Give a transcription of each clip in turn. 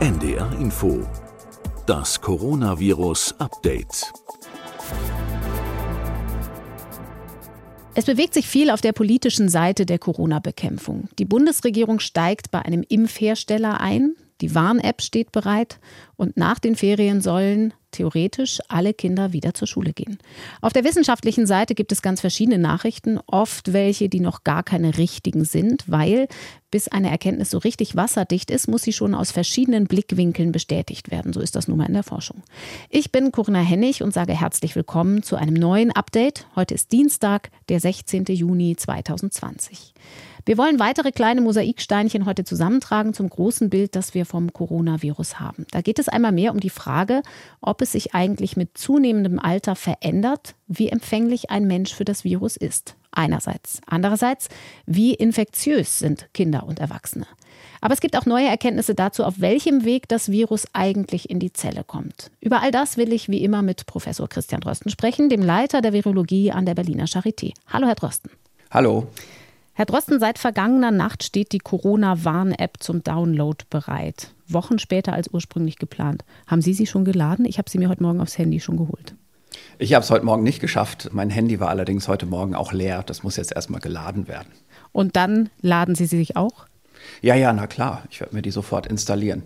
NDR Info. Das Coronavirus Update. Es bewegt sich viel auf der politischen Seite der Corona-Bekämpfung. Die Bundesregierung steigt bei einem Impfhersteller ein. Die Warn-App steht bereit und nach den Ferien sollen theoretisch alle Kinder wieder zur Schule gehen. Auf der wissenschaftlichen Seite gibt es ganz verschiedene Nachrichten, oft welche, die noch gar keine richtigen sind, weil bis eine Erkenntnis so richtig wasserdicht ist, muss sie schon aus verschiedenen Blickwinkeln bestätigt werden. So ist das nun mal in der Forschung. Ich bin Corinna Hennig und sage herzlich willkommen zu einem neuen Update. Heute ist Dienstag, der 16. Juni 2020. Wir wollen weitere kleine Mosaiksteinchen heute zusammentragen zum großen Bild, das wir vom Coronavirus haben. Da geht es einmal mehr um die Frage, ob es sich eigentlich mit zunehmendem Alter verändert, wie empfänglich ein Mensch für das Virus ist. Einerseits. Andererseits, wie infektiös sind Kinder und Erwachsene. Aber es gibt auch neue Erkenntnisse dazu, auf welchem Weg das Virus eigentlich in die Zelle kommt. Über all das will ich wie immer mit Professor Christian Drosten sprechen, dem Leiter der Virologie an der Berliner Charité. Hallo, Herr Drosten. Hallo. Herr Drosten, seit vergangener Nacht steht die Corona-Warn-App zum Download bereit. Wochen später als ursprünglich geplant. Haben Sie sie schon geladen? Ich habe sie mir heute Morgen aufs Handy schon geholt. Ich habe es heute Morgen nicht geschafft. Mein Handy war allerdings heute Morgen auch leer. Das muss jetzt erstmal geladen werden. Und dann laden Sie sie sich auch? Ja, ja, na klar. Ich werde mir die sofort installieren.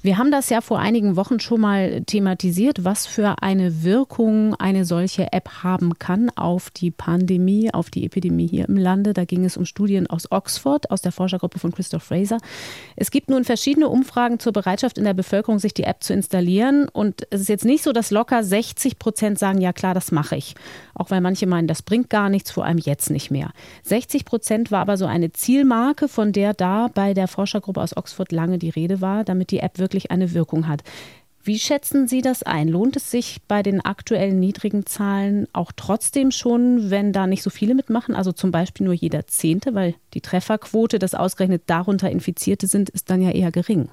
Wir haben das ja vor einigen Wochen schon mal thematisiert, was für eine Wirkung eine solche App haben kann auf die Pandemie, auf die Epidemie hier im Lande. Da ging es um Studien aus Oxford, aus der Forschergruppe von Christoph Fraser. Es gibt nun verschiedene Umfragen zur Bereitschaft in der Bevölkerung, sich die App zu installieren. Und es ist jetzt nicht so, dass locker 60 Prozent sagen, ja klar, das mache ich. Auch weil manche meinen, das bringt gar nichts, vor allem jetzt nicht mehr. 60 Prozent war aber so eine Zielmarke, von der da bei der Forschergruppe aus Oxford lange die Rede war, damit die App wirklich wirklich eine Wirkung hat. Wie schätzen Sie das ein? Lohnt es sich bei den aktuellen niedrigen Zahlen auch trotzdem schon, wenn da nicht so viele mitmachen? Also zum Beispiel nur jeder Zehnte, weil die Trefferquote, dass ausgerechnet darunter Infizierte sind, ist dann ja eher gering.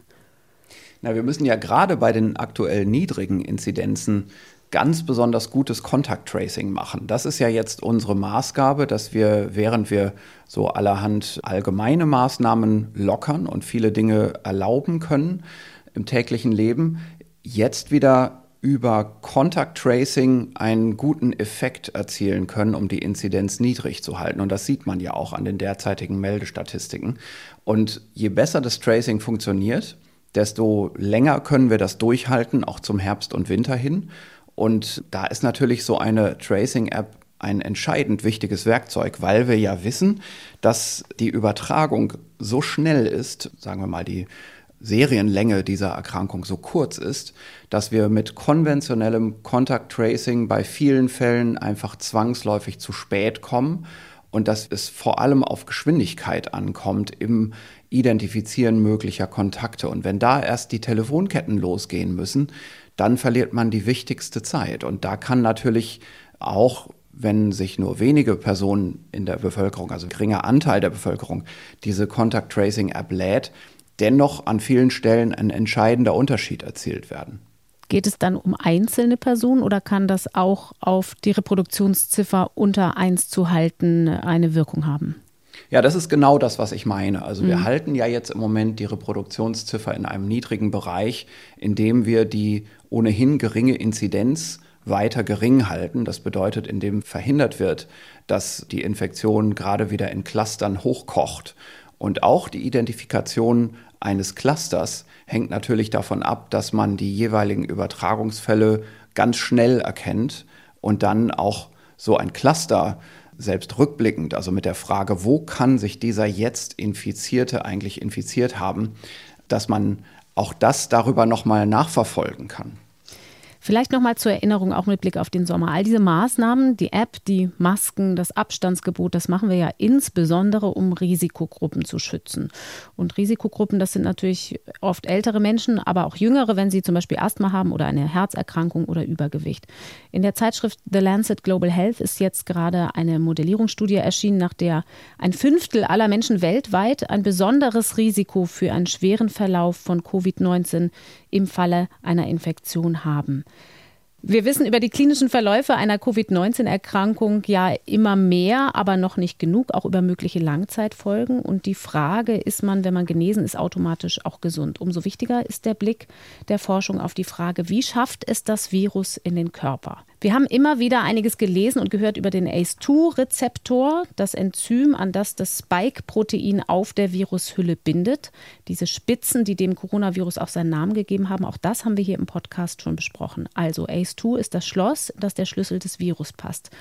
Na, wir müssen ja gerade bei den aktuell niedrigen Inzidenzen ganz besonders gutes Contact Tracing machen. Das ist ja jetzt unsere Maßgabe, dass wir, während wir so allerhand allgemeine Maßnahmen lockern und viele Dinge erlauben können, im täglichen Leben jetzt wieder über Contact Tracing einen guten Effekt erzielen können, um die Inzidenz niedrig zu halten. Und das sieht man ja auch an den derzeitigen Meldestatistiken. Und je besser das Tracing funktioniert, desto länger können wir das durchhalten, auch zum Herbst und Winter hin. Und da ist natürlich so eine Tracing-App ein entscheidend wichtiges Werkzeug, weil wir ja wissen, dass die Übertragung so schnell ist, sagen wir mal die Serienlänge dieser Erkrankung so kurz ist, dass wir mit konventionellem Contact Tracing bei vielen Fällen einfach zwangsläufig zu spät kommen und dass es vor allem auf Geschwindigkeit ankommt im Identifizieren möglicher Kontakte. Und wenn da erst die Telefonketten losgehen müssen, dann verliert man die wichtigste Zeit. Und da kann natürlich auch wenn sich nur wenige Personen in der Bevölkerung, also ein geringer Anteil der Bevölkerung, diese Contact Tracing App lädt, dennoch an vielen Stellen ein entscheidender Unterschied erzielt werden. Geht es dann um einzelne Personen oder kann das auch auf die Reproduktionsziffer unter 1 zu halten eine Wirkung haben? Ja, das ist genau das, was ich meine. Also mhm. wir halten ja jetzt im Moment die Reproduktionsziffer in einem niedrigen Bereich, indem wir die ohnehin geringe Inzidenz weiter gering halten. Das bedeutet, indem verhindert wird, dass die Infektion gerade wieder in Clustern hochkocht. Und auch die Identifikation eines Clusters hängt natürlich davon ab, dass man die jeweiligen Übertragungsfälle ganz schnell erkennt und dann auch so ein Cluster selbst rückblickend, also mit der Frage, wo kann sich dieser jetzt Infizierte eigentlich infiziert haben, dass man auch das darüber nochmal nachverfolgen kann. Vielleicht nochmal zur Erinnerung, auch mit Blick auf den Sommer. All diese Maßnahmen, die App, die Masken, das Abstandsgebot, das machen wir ja insbesondere, um Risikogruppen zu schützen. Und Risikogruppen, das sind natürlich oft ältere Menschen, aber auch jüngere, wenn sie zum Beispiel Asthma haben oder eine Herzerkrankung oder Übergewicht. In der Zeitschrift The Lancet Global Health ist jetzt gerade eine Modellierungsstudie erschienen, nach der ein Fünftel aller Menschen weltweit ein besonderes Risiko für einen schweren Verlauf von Covid-19 im Falle einer Infektion haben. Wir wissen über die klinischen Verläufe einer Covid-19-Erkrankung ja immer mehr, aber noch nicht genug, auch über mögliche Langzeitfolgen. Und die Frage, ist man, wenn man genesen ist, automatisch auch gesund? Umso wichtiger ist der Blick der Forschung auf die Frage, wie schafft es das Virus in den Körper? Wir haben immer wieder einiges gelesen und gehört über den ACE2-Rezeptor, das Enzym, an das das Spike-Protein auf der Virushülle bindet. Diese Spitzen, die dem Coronavirus auch seinen Namen gegeben haben, auch das haben wir hier im Podcast schon besprochen. Also ACE2 ist das Schloss, das der Schlüssel des Virus passt.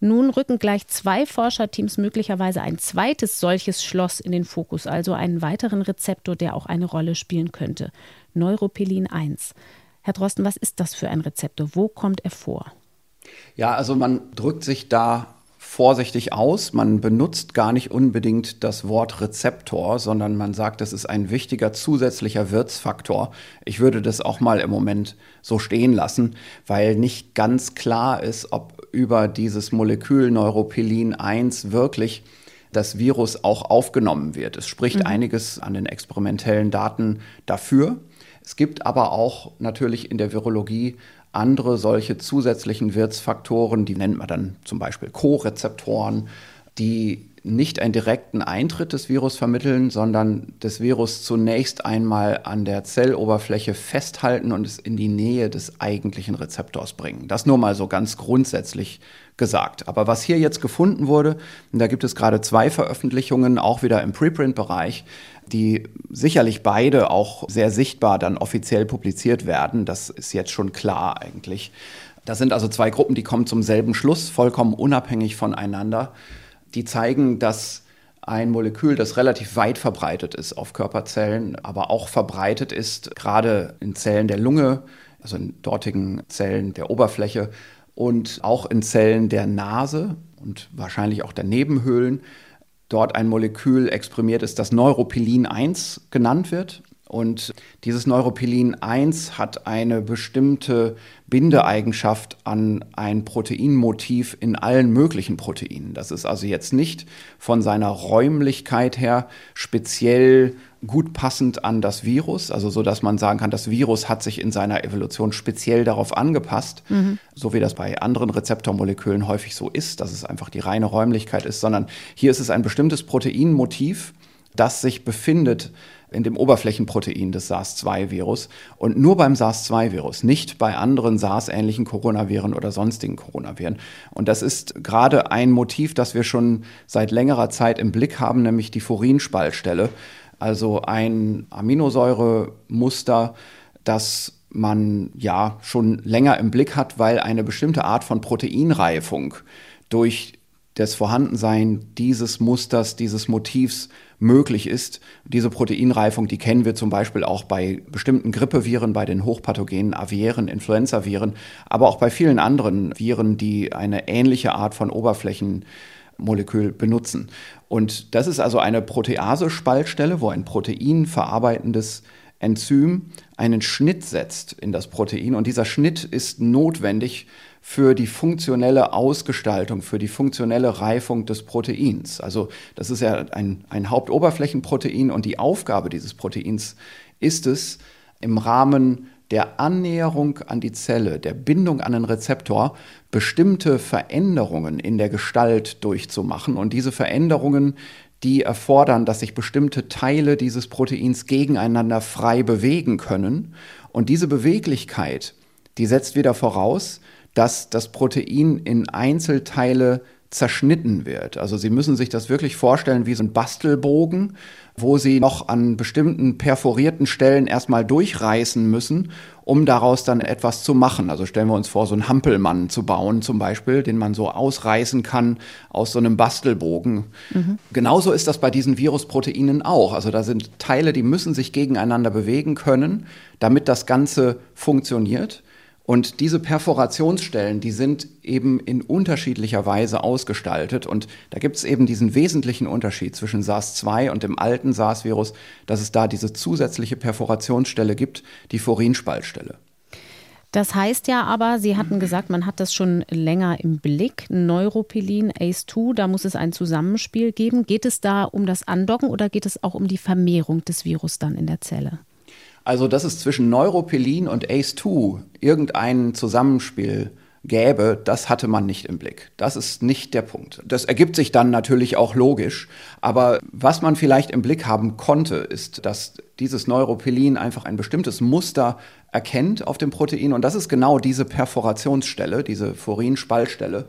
Nun rücken gleich zwei Forscherteams möglicherweise ein zweites solches Schloss in den Fokus, also einen weiteren Rezeptor, der auch eine Rolle spielen könnte. Neuropilin 1. Herr Drosten, was ist das für ein Rezeptor? Wo kommt er vor? Ja, also man drückt sich da vorsichtig aus. Man benutzt gar nicht unbedingt das Wort Rezeptor, sondern man sagt, es ist ein wichtiger zusätzlicher Wirtsfaktor. Ich würde das auch mal im Moment so stehen lassen, weil nicht ganz klar ist, ob über dieses Molekül Neuropilin 1 wirklich das Virus auch aufgenommen wird. Es spricht mhm. einiges an den experimentellen Daten dafür. Es gibt aber auch natürlich in der Virologie andere solche zusätzlichen Wirtsfaktoren, die nennt man dann zum Beispiel Co-Rezeptoren, die nicht einen direkten Eintritt des Virus vermitteln, sondern das Virus zunächst einmal an der Zelloberfläche festhalten und es in die Nähe des eigentlichen Rezeptors bringen. Das nur mal so ganz grundsätzlich gesagt. Aber was hier jetzt gefunden wurde, und da gibt es gerade zwei Veröffentlichungen, auch wieder im Preprint-Bereich, die sicherlich beide auch sehr sichtbar dann offiziell publiziert werden. Das ist jetzt schon klar eigentlich. Das sind also zwei Gruppen, die kommen zum selben Schluss, vollkommen unabhängig voneinander. Die zeigen, dass ein Molekül, das relativ weit verbreitet ist auf Körperzellen, aber auch verbreitet ist, gerade in Zellen der Lunge, also in dortigen Zellen der Oberfläche und auch in Zellen der Nase und wahrscheinlich auch der Nebenhöhlen, dort ein Molekül exprimiert ist, das Neuropilin 1 genannt wird. Und dieses Neuropilin 1 hat eine bestimmte Bindeeigenschaft an ein Proteinmotiv in allen möglichen Proteinen. Das ist also jetzt nicht von seiner Räumlichkeit her speziell gut passend an das Virus, also so, dass man sagen kann, das Virus hat sich in seiner Evolution speziell darauf angepasst, mhm. so wie das bei anderen Rezeptormolekülen häufig so ist, dass es einfach die reine Räumlichkeit ist, sondern hier ist es ein bestimmtes Proteinmotiv, das sich befindet in dem Oberflächenprotein des SARS-2-Virus und nur beim SARS-2-Virus, nicht bei anderen SARS-ähnlichen Coronaviren oder sonstigen Coronaviren. Und das ist gerade ein Motiv, das wir schon seit längerer Zeit im Blick haben, nämlich die Furinspaltstelle, also ein Aminosäuremuster, das man ja schon länger im Blick hat, weil eine bestimmte Art von Proteinreifung durch das Vorhandensein dieses Musters, dieses Motivs möglich ist. Diese Proteinreifung, die kennen wir zum Beispiel auch bei bestimmten Grippeviren, bei den hochpathogenen aviären Influenzaviren, aber auch bei vielen anderen Viren, die eine ähnliche Art von Oberflächenmolekül benutzen. Und das ist also eine Protease-Spaltstelle, wo ein Protein verarbeitendes Enzym einen Schnitt setzt in das Protein. Und dieser Schnitt ist notwendig für die funktionelle Ausgestaltung, für die funktionelle Reifung des Proteins. Also das ist ja ein, ein Hauptoberflächenprotein und die Aufgabe dieses Proteins ist es, im Rahmen der Annäherung an die Zelle, der Bindung an den Rezeptor, bestimmte Veränderungen in der Gestalt durchzumachen. Und diese Veränderungen, die erfordern, dass sich bestimmte Teile dieses Proteins gegeneinander frei bewegen können. Und diese Beweglichkeit, die setzt wieder voraus, dass das Protein in Einzelteile zerschnitten wird. Also Sie müssen sich das wirklich vorstellen wie so ein Bastelbogen, wo Sie noch an bestimmten perforierten Stellen erstmal durchreißen müssen, um daraus dann etwas zu machen. Also stellen wir uns vor, so einen Hampelmann zu bauen zum Beispiel, den man so ausreißen kann aus so einem Bastelbogen. Mhm. Genauso ist das bei diesen Virusproteinen auch. Also da sind Teile, die müssen sich gegeneinander bewegen können, damit das Ganze funktioniert. Und diese Perforationsstellen, die sind eben in unterschiedlicher Weise ausgestaltet. Und da gibt es eben diesen wesentlichen Unterschied zwischen SARS-2 und dem alten SARS-Virus, dass es da diese zusätzliche Perforationsstelle gibt, die Furinspaltstelle. Das heißt ja aber, Sie hatten gesagt, man hat das schon länger im Blick. Neuropilin, ACE2, da muss es ein Zusammenspiel geben. Geht es da um das Andocken oder geht es auch um die Vermehrung des Virus dann in der Zelle? Also, dass es zwischen Neuropilin und ACE2 irgendein Zusammenspiel gäbe, das hatte man nicht im Blick. Das ist nicht der Punkt. Das ergibt sich dann natürlich auch logisch. Aber was man vielleicht im Blick haben konnte, ist, dass dieses Neuropilin einfach ein bestimmtes Muster erkennt auf dem Protein. Und das ist genau diese Perforationsstelle, diese Furin-Spaltstelle.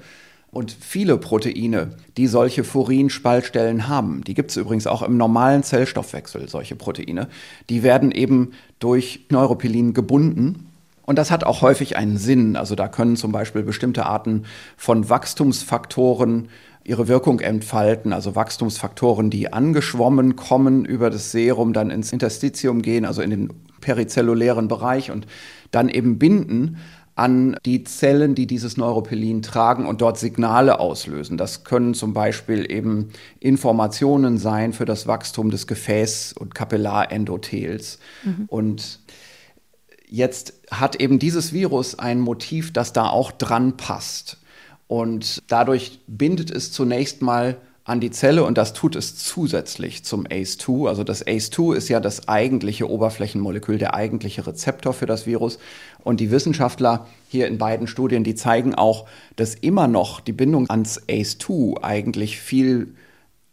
Und viele Proteine, die solche Furin-Spaltstellen haben, die gibt es übrigens auch im normalen Zellstoffwechsel, solche Proteine, die werden eben durch Neuropilin gebunden. Und das hat auch häufig einen Sinn. Also da können zum Beispiel bestimmte Arten von Wachstumsfaktoren ihre Wirkung entfalten, also Wachstumsfaktoren, die angeschwommen kommen über das Serum, dann ins Interstitium gehen, also in den perizellulären Bereich und dann eben binden an die Zellen, die dieses Neuropilin tragen und dort Signale auslösen. Das können zum Beispiel eben Informationen sein für das Wachstum des Gefäß- und Kapillarendothels. Mhm. Und jetzt hat eben dieses Virus ein Motiv, das da auch dran passt. Und dadurch bindet es zunächst mal an die Zelle und das tut es zusätzlich zum ACE2. Also das ACE2 ist ja das eigentliche Oberflächenmolekül, der eigentliche Rezeptor für das Virus. Und die Wissenschaftler hier in beiden Studien, die zeigen auch, dass immer noch die Bindung ans ACE2 eigentlich viel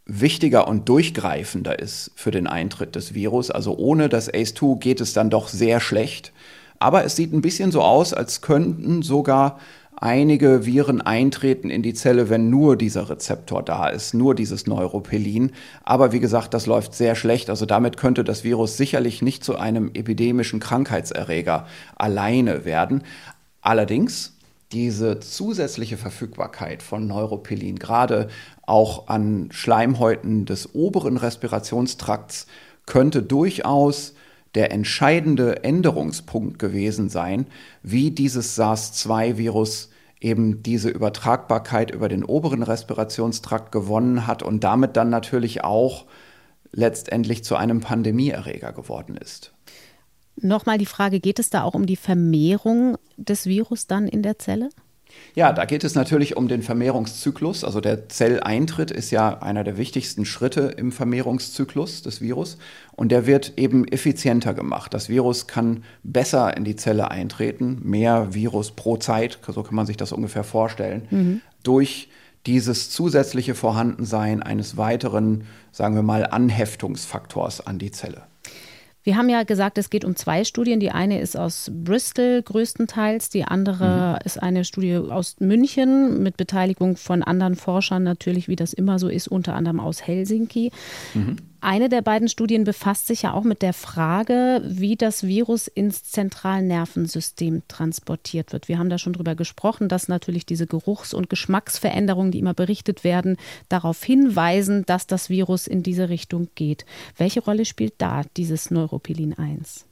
wichtiger und durchgreifender ist für den Eintritt des Virus. Also ohne das ACE2 geht es dann doch sehr schlecht. Aber es sieht ein bisschen so aus, als könnten sogar einige Viren eintreten in die Zelle, wenn nur dieser Rezeptor da ist, nur dieses Neuropelin. Aber wie gesagt, das läuft sehr schlecht. Also damit könnte das Virus sicherlich nicht zu einem epidemischen Krankheitserreger alleine werden. Allerdings diese zusätzliche Verfügbarkeit von Neuropelin, gerade auch an Schleimhäuten des oberen Respirationstrakts, könnte durchaus der entscheidende Änderungspunkt gewesen sein, wie dieses SARS-2-Virus eben diese Übertragbarkeit über den oberen Respirationstrakt gewonnen hat und damit dann natürlich auch letztendlich zu einem Pandemieerreger geworden ist. Nochmal die Frage, geht es da auch um die Vermehrung des Virus dann in der Zelle? Ja, da geht es natürlich um den Vermehrungszyklus. Also der Zelleintritt ist ja einer der wichtigsten Schritte im Vermehrungszyklus des Virus. Und der wird eben effizienter gemacht. Das Virus kann besser in die Zelle eintreten, mehr Virus pro Zeit, so kann man sich das ungefähr vorstellen, mhm. durch dieses zusätzliche Vorhandensein eines weiteren, sagen wir mal, Anheftungsfaktors an die Zelle. Wir haben ja gesagt, es geht um zwei Studien. Die eine ist aus Bristol größtenteils, die andere mhm. ist eine Studie aus München mit Beteiligung von anderen Forschern natürlich, wie das immer so ist, unter anderem aus Helsinki. Mhm. Eine der beiden Studien befasst sich ja auch mit der Frage, wie das Virus ins Zentralnervensystem transportiert wird. Wir haben da schon drüber gesprochen, dass natürlich diese Geruchs- und Geschmacksveränderungen, die immer berichtet werden, darauf hinweisen, dass das Virus in diese Richtung geht. Welche Rolle spielt da dieses Neuropilin 1?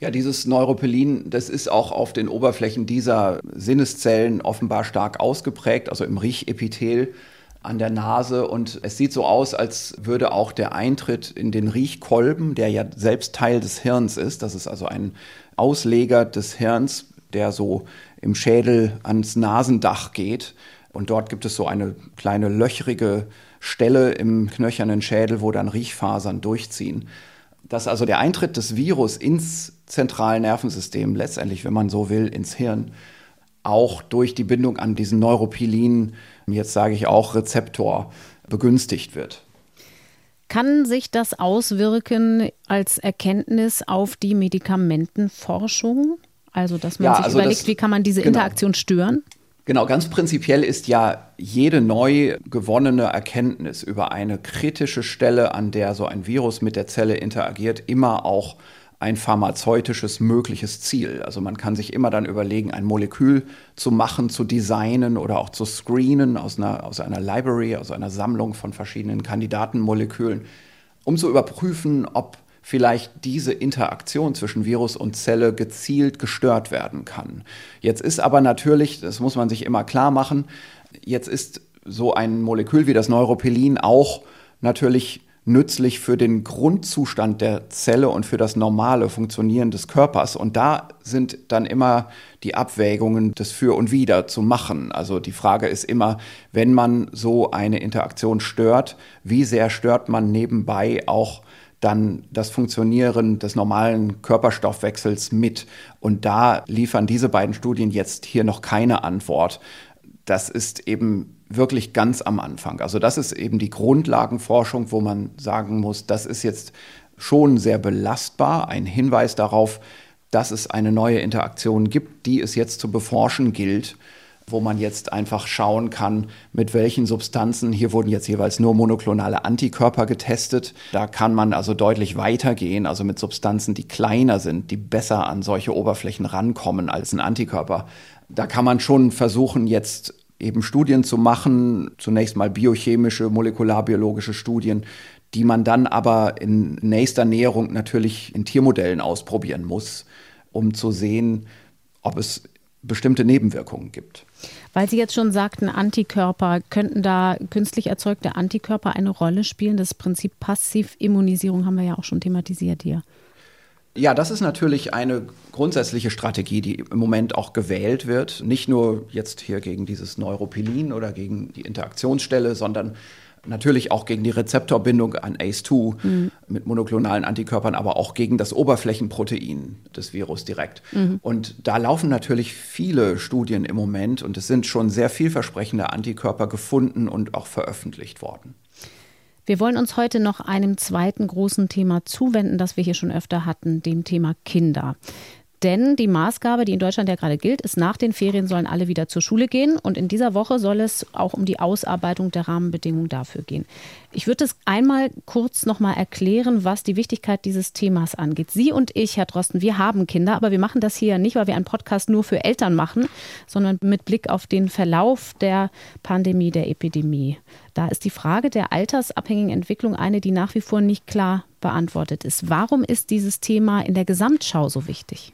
Ja, dieses Neuropilin, das ist auch auf den Oberflächen dieser Sinneszellen offenbar stark ausgeprägt, also im Riechepithel an der Nase und es sieht so aus, als würde auch der Eintritt in den Riechkolben, der ja selbst Teil des Hirns ist, das ist also ein Ausleger des Hirns, der so im Schädel ans Nasendach geht und dort gibt es so eine kleine löchrige Stelle im knöchernen Schädel, wo dann Riechfasern durchziehen. Dass also der Eintritt des Virus ins zentrale Nervensystem, letztendlich, wenn man so will, ins Hirn, auch durch die Bindung an diesen Neuropilin jetzt sage ich auch Rezeptor, begünstigt wird. Kann sich das auswirken als Erkenntnis auf die Medikamentenforschung? Also, dass man ja, sich also überlegt, das, wie kann man diese genau. Interaktion stören? Genau, ganz prinzipiell ist ja jede neu gewonnene Erkenntnis über eine kritische Stelle, an der so ein Virus mit der Zelle interagiert, immer auch ein pharmazeutisches mögliches Ziel. Also man kann sich immer dann überlegen, ein Molekül zu machen, zu designen oder auch zu screenen aus einer, aus einer Library, aus einer Sammlung von verschiedenen Kandidatenmolekülen, um zu überprüfen, ob vielleicht diese Interaktion zwischen Virus und Zelle gezielt gestört werden kann. Jetzt ist aber natürlich, das muss man sich immer klar machen, jetzt ist so ein Molekül wie das Neuropilin auch natürlich nützlich für den Grundzustand der Zelle und für das normale Funktionieren des Körpers. Und da sind dann immer die Abwägungen des Für und Wider zu machen. Also die Frage ist immer, wenn man so eine Interaktion stört, wie sehr stört man nebenbei auch dann das Funktionieren des normalen Körperstoffwechsels mit. Und da liefern diese beiden Studien jetzt hier noch keine Antwort. Das ist eben wirklich ganz am Anfang. Also das ist eben die Grundlagenforschung, wo man sagen muss, das ist jetzt schon sehr belastbar, ein Hinweis darauf, dass es eine neue Interaktion gibt, die es jetzt zu beforschen gilt wo man jetzt einfach schauen kann, mit welchen Substanzen, hier wurden jetzt jeweils nur monoklonale Antikörper getestet, da kann man also deutlich weitergehen, also mit Substanzen, die kleiner sind, die besser an solche Oberflächen rankommen als ein Antikörper. Da kann man schon versuchen, jetzt eben Studien zu machen, zunächst mal biochemische, molekularbiologische Studien, die man dann aber in nächster Näherung natürlich in Tiermodellen ausprobieren muss, um zu sehen, ob es bestimmte Nebenwirkungen gibt. Weil Sie jetzt schon sagten, Antikörper, könnten da künstlich erzeugte Antikörper eine Rolle spielen? Das Prinzip Passivimmunisierung haben wir ja auch schon thematisiert hier. Ja, das ist natürlich eine grundsätzliche Strategie, die im Moment auch gewählt wird. Nicht nur jetzt hier gegen dieses Neuropilin oder gegen die Interaktionsstelle, sondern Natürlich auch gegen die Rezeptorbindung an ACE2 mhm. mit monoklonalen Antikörpern, aber auch gegen das Oberflächenprotein des Virus direkt. Mhm. Und da laufen natürlich viele Studien im Moment und es sind schon sehr vielversprechende Antikörper gefunden und auch veröffentlicht worden. Wir wollen uns heute noch einem zweiten großen Thema zuwenden, das wir hier schon öfter hatten, dem Thema Kinder. Denn die Maßgabe, die in Deutschland ja gerade gilt, ist, nach den Ferien sollen alle wieder zur Schule gehen. Und in dieser Woche soll es auch um die Ausarbeitung der Rahmenbedingungen dafür gehen. Ich würde es einmal kurz nochmal erklären, was die Wichtigkeit dieses Themas angeht. Sie und ich, Herr Drosten, wir haben Kinder, aber wir machen das hier nicht, weil wir einen Podcast nur für Eltern machen, sondern mit Blick auf den Verlauf der Pandemie, der Epidemie. Da ist die Frage der altersabhängigen Entwicklung eine, die nach wie vor nicht klar beantwortet ist. Warum ist dieses Thema in der Gesamtschau so wichtig?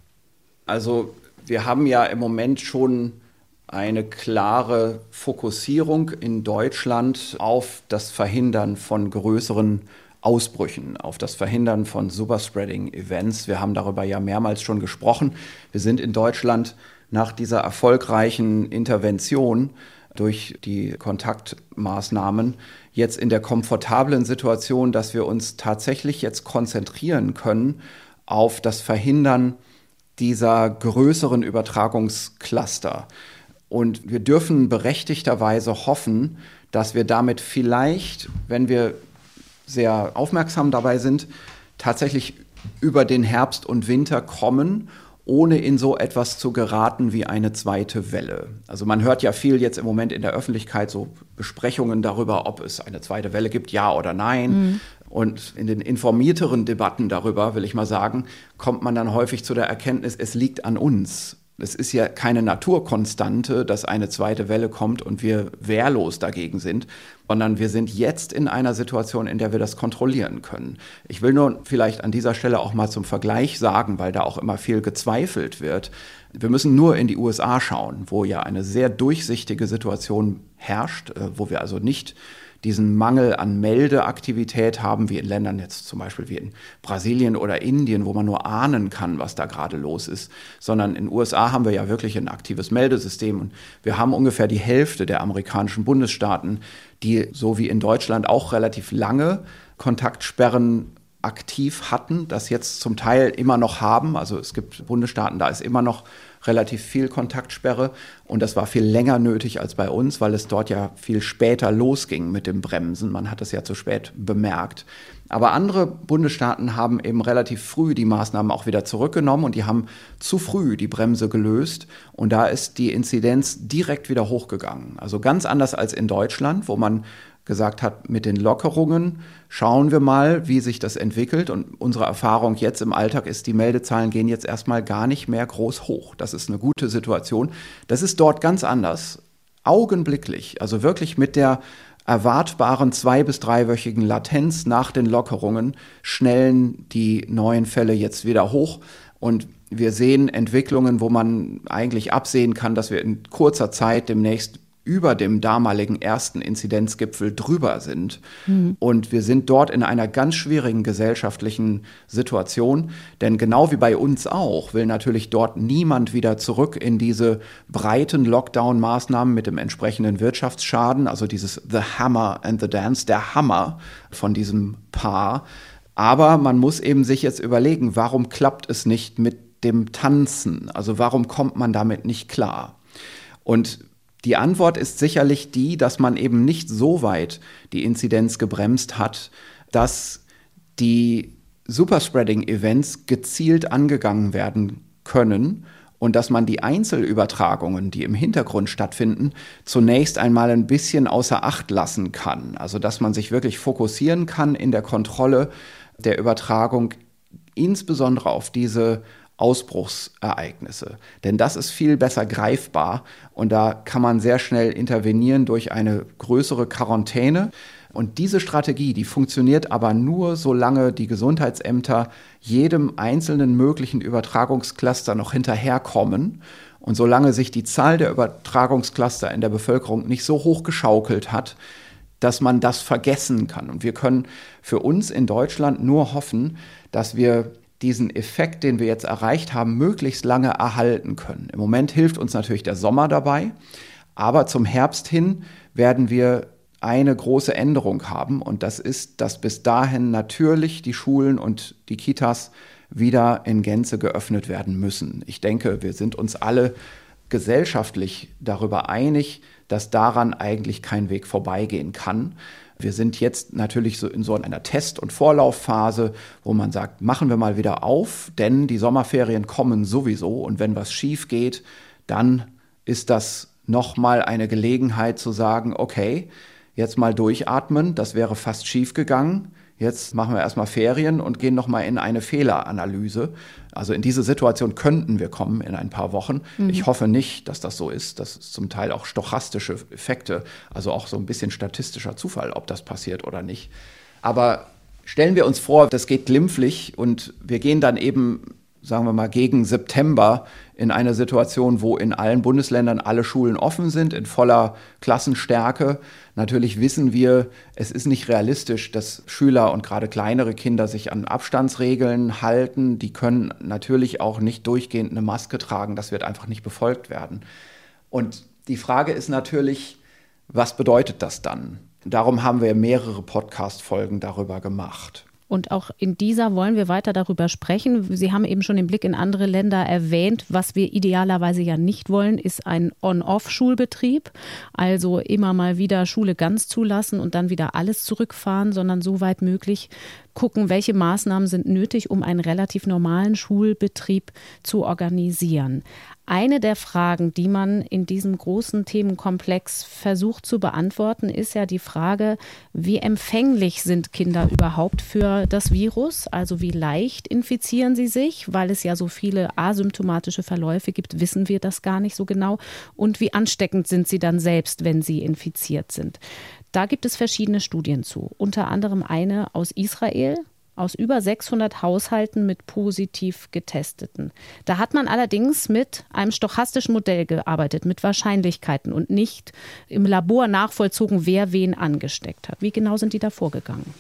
Also wir haben ja im Moment schon eine klare Fokussierung in Deutschland auf das Verhindern von größeren Ausbrüchen, auf das Verhindern von Superspreading-Events. Wir haben darüber ja mehrmals schon gesprochen. Wir sind in Deutschland nach dieser erfolgreichen Intervention durch die Kontaktmaßnahmen jetzt in der komfortablen Situation, dass wir uns tatsächlich jetzt konzentrieren können auf das Verhindern dieser größeren Übertragungscluster. Und wir dürfen berechtigterweise hoffen, dass wir damit vielleicht, wenn wir sehr aufmerksam dabei sind, tatsächlich über den Herbst und Winter kommen, ohne in so etwas zu geraten wie eine zweite Welle. Also man hört ja viel jetzt im Moment in der Öffentlichkeit so Besprechungen darüber, ob es eine zweite Welle gibt, ja oder nein. Mhm. Und in den informierteren Debatten darüber, will ich mal sagen, kommt man dann häufig zu der Erkenntnis, es liegt an uns. Es ist ja keine Naturkonstante, dass eine zweite Welle kommt und wir wehrlos dagegen sind, sondern wir sind jetzt in einer Situation, in der wir das kontrollieren können. Ich will nur vielleicht an dieser Stelle auch mal zum Vergleich sagen, weil da auch immer viel gezweifelt wird. Wir müssen nur in die USA schauen, wo ja eine sehr durchsichtige Situation herrscht, äh, wo wir also nicht diesen Mangel an Meldeaktivität haben, wie in Ländern jetzt zum Beispiel wie in Brasilien oder Indien, wo man nur ahnen kann, was da gerade los ist, sondern in den USA haben wir ja wirklich ein aktives Meldesystem und wir haben ungefähr die Hälfte der amerikanischen Bundesstaaten, die so wie in Deutschland auch relativ lange Kontaktsperren aktiv hatten, das jetzt zum Teil immer noch haben. Also es gibt Bundesstaaten, da ist immer noch relativ viel Kontaktsperre und das war viel länger nötig als bei uns, weil es dort ja viel später losging mit dem Bremsen. Man hat es ja zu spät bemerkt. Aber andere Bundesstaaten haben eben relativ früh die Maßnahmen auch wieder zurückgenommen und die haben zu früh die Bremse gelöst und da ist die Inzidenz direkt wieder hochgegangen. Also ganz anders als in Deutschland, wo man gesagt hat, mit den Lockerungen schauen wir mal, wie sich das entwickelt. Und unsere Erfahrung jetzt im Alltag ist, die Meldezahlen gehen jetzt erstmal gar nicht mehr groß hoch. Das ist eine gute Situation. Das ist dort ganz anders. Augenblicklich, also wirklich mit der erwartbaren zwei- bis dreiwöchigen Latenz nach den Lockerungen schnellen die neuen Fälle jetzt wieder hoch. Und wir sehen Entwicklungen, wo man eigentlich absehen kann, dass wir in kurzer Zeit demnächst über dem damaligen ersten Inzidenzgipfel drüber sind. Mhm. Und wir sind dort in einer ganz schwierigen gesellschaftlichen Situation. Denn genau wie bei uns auch, will natürlich dort niemand wieder zurück in diese breiten Lockdown-Maßnahmen mit dem entsprechenden Wirtschaftsschaden, also dieses The Hammer and the Dance, der Hammer von diesem Paar Aber man muss eben sich jetzt überlegen, warum klappt es nicht mit dem Tanzen? Also warum kommt man damit nicht klar? Und die Antwort ist sicherlich die, dass man eben nicht so weit die Inzidenz gebremst hat, dass die Superspreading-Events gezielt angegangen werden können und dass man die Einzelübertragungen, die im Hintergrund stattfinden, zunächst einmal ein bisschen außer Acht lassen kann. Also dass man sich wirklich fokussieren kann in der Kontrolle der Übertragung, insbesondere auf diese Ausbruchsereignisse. Denn das ist viel besser greifbar und da kann man sehr schnell intervenieren durch eine größere Quarantäne. Und diese Strategie, die funktioniert aber nur, solange die Gesundheitsämter jedem einzelnen möglichen Übertragungscluster noch hinterherkommen und solange sich die Zahl der Übertragungscluster in der Bevölkerung nicht so hoch geschaukelt hat, dass man das vergessen kann. Und wir können für uns in Deutschland nur hoffen, dass wir diesen Effekt, den wir jetzt erreicht haben, möglichst lange erhalten können. Im Moment hilft uns natürlich der Sommer dabei, aber zum Herbst hin werden wir eine große Änderung haben und das ist, dass bis dahin natürlich die Schulen und die Kitas wieder in Gänze geöffnet werden müssen. Ich denke, wir sind uns alle gesellschaftlich darüber einig, dass daran eigentlich kein Weg vorbeigehen kann. Wir sind jetzt natürlich so in so einer Test- und Vorlaufphase, wo man sagt, machen wir mal wieder auf, denn die Sommerferien kommen sowieso und wenn was schief geht, dann ist das nochmal eine Gelegenheit zu sagen, okay, jetzt mal durchatmen, das wäre fast schief gegangen. Jetzt machen wir erstmal Ferien und gehen nochmal in eine Fehleranalyse. Also in diese Situation könnten wir kommen in ein paar Wochen. Mhm. Ich hoffe nicht, dass das so ist. Das ist zum Teil auch stochastische Effekte, also auch so ein bisschen statistischer Zufall, ob das passiert oder nicht. Aber stellen wir uns vor, das geht glimpflich und wir gehen dann eben sagen wir mal, gegen September in eine Situation, wo in allen Bundesländern alle Schulen offen sind, in voller Klassenstärke. Natürlich wissen wir, es ist nicht realistisch, dass Schüler und gerade kleinere Kinder sich an Abstandsregeln halten. Die können natürlich auch nicht durchgehend eine Maske tragen. Das wird einfach nicht befolgt werden. Und die Frage ist natürlich, was bedeutet das dann? Darum haben wir mehrere Podcast-Folgen darüber gemacht. Und auch in dieser wollen wir weiter darüber sprechen. Sie haben eben schon den Blick in andere Länder erwähnt. Was wir idealerweise ja nicht wollen, ist ein On-Off-Schulbetrieb. Also immer mal wieder Schule ganz zulassen und dann wieder alles zurückfahren, sondern so weit möglich gucken, welche Maßnahmen sind nötig, um einen relativ normalen Schulbetrieb zu organisieren. Eine der Fragen, die man in diesem großen Themenkomplex versucht zu beantworten, ist ja die Frage, wie empfänglich sind Kinder überhaupt für das Virus? Also wie leicht infizieren sie sich? Weil es ja so viele asymptomatische Verläufe gibt, wissen wir das gar nicht so genau. Und wie ansteckend sind sie dann selbst, wenn sie infiziert sind? Da gibt es verschiedene Studien zu, unter anderem eine aus Israel, aus über 600 Haushalten mit positiv getesteten. Da hat man allerdings mit einem stochastischen Modell gearbeitet, mit Wahrscheinlichkeiten und nicht im Labor nachvollzogen, wer wen angesteckt hat. Wie genau sind die da vorgegangen?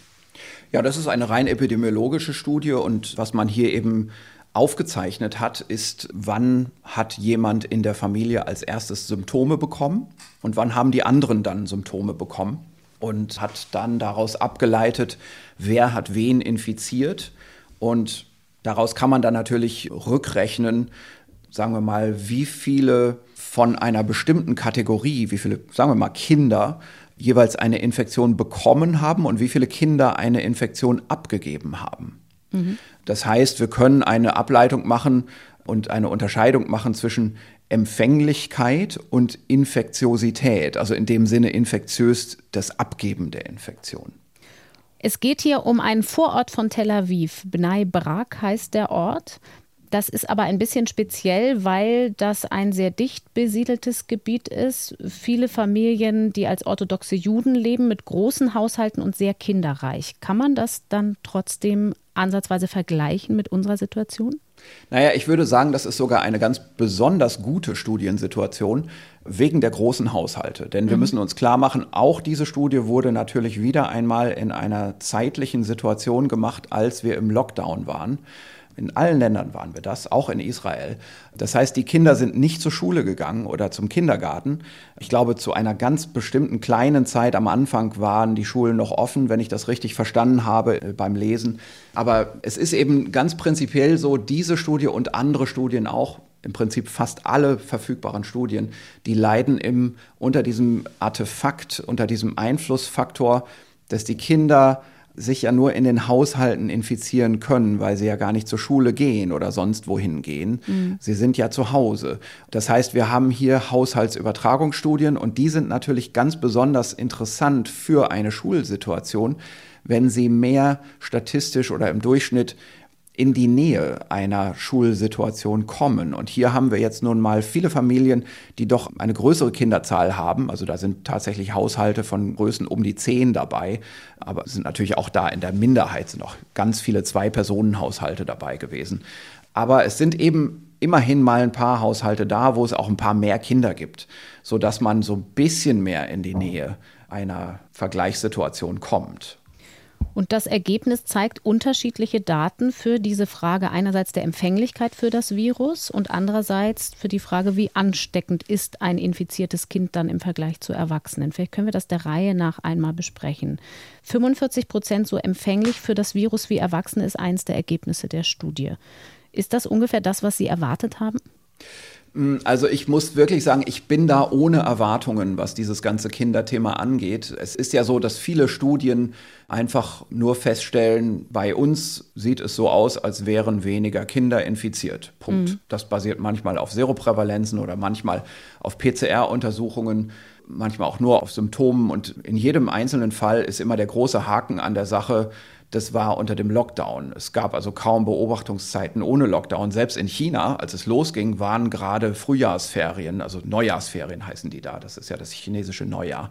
Ja, das ist eine rein epidemiologische Studie und was man hier eben aufgezeichnet hat, ist, wann hat jemand in der Familie als erstes Symptome bekommen und wann haben die anderen dann Symptome bekommen und hat dann daraus abgeleitet, wer hat wen infiziert. Und daraus kann man dann natürlich rückrechnen, sagen wir mal, wie viele von einer bestimmten Kategorie, wie viele, sagen wir mal, Kinder jeweils eine Infektion bekommen haben und wie viele Kinder eine Infektion abgegeben haben. Das heißt, wir können eine Ableitung machen und eine Unterscheidung machen zwischen Empfänglichkeit und Infektiosität, also in dem Sinne infektiös das Abgeben der Infektion. Es geht hier um einen Vorort von Tel Aviv. Bnei Brak heißt der Ort. Das ist aber ein bisschen speziell, weil das ein sehr dicht besiedeltes Gebiet ist. Viele Familien, die als orthodoxe Juden leben, mit großen Haushalten und sehr kinderreich. Kann man das dann trotzdem ansatzweise vergleichen mit unserer Situation? Naja, ich würde sagen, das ist sogar eine ganz besonders gute Studiensituation wegen der großen Haushalte. Denn wir mhm. müssen uns klar machen, auch diese Studie wurde natürlich wieder einmal in einer zeitlichen Situation gemacht, als wir im Lockdown waren. In allen Ländern waren wir das, auch in Israel. Das heißt, die Kinder sind nicht zur Schule gegangen oder zum Kindergarten. Ich glaube, zu einer ganz bestimmten kleinen Zeit am Anfang waren die Schulen noch offen, wenn ich das richtig verstanden habe äh, beim Lesen. Aber es ist eben ganz prinzipiell so, diese Studie und andere Studien auch, im Prinzip fast alle verfügbaren Studien, die leiden im, unter diesem Artefakt, unter diesem Einflussfaktor, dass die Kinder sich ja nur in den Haushalten infizieren können, weil sie ja gar nicht zur Schule gehen oder sonst wohin gehen. Mhm. Sie sind ja zu Hause. Das heißt, wir haben hier Haushaltsübertragungsstudien und die sind natürlich ganz besonders interessant für eine Schulsituation, wenn sie mehr statistisch oder im Durchschnitt in die Nähe einer Schulsituation kommen. Und hier haben wir jetzt nun mal viele Familien, die doch eine größere Kinderzahl haben. Also da sind tatsächlich Haushalte von Größen um die zehn dabei. Aber es sind natürlich auch da in der Minderheit noch ganz viele Zwei-Personen-Haushalte dabei gewesen. Aber es sind eben immerhin mal ein paar Haushalte da, wo es auch ein paar mehr Kinder gibt, sodass man so ein bisschen mehr in die Nähe einer Vergleichssituation kommt. Und das Ergebnis zeigt unterschiedliche Daten für diese Frage einerseits der Empfänglichkeit für das Virus und andererseits für die Frage, wie ansteckend ist ein infiziertes Kind dann im Vergleich zu Erwachsenen. Vielleicht können wir das der Reihe nach einmal besprechen. 45 Prozent so empfänglich für das Virus wie Erwachsene ist eines der Ergebnisse der Studie. Ist das ungefähr das, was Sie erwartet haben? Mm, also ich muss wirklich sagen, ich bin da ohne Erwartungen, was dieses ganze Kinderthema angeht. Es ist ja so, dass viele Studien einfach nur feststellen, bei uns sieht es so aus, als wären weniger Kinder infiziert. Punkt. Mhm. Das basiert manchmal auf Seroprävalenzen oder manchmal auf PCR-Untersuchungen manchmal auch nur auf Symptomen und in jedem einzelnen Fall ist immer der große Haken an der Sache, das war unter dem Lockdown. Es gab also kaum Beobachtungszeiten ohne Lockdown. Selbst in China, als es losging, waren gerade Frühjahrsferien, also Neujahrsferien heißen die da. Das ist ja das chinesische Neujahr.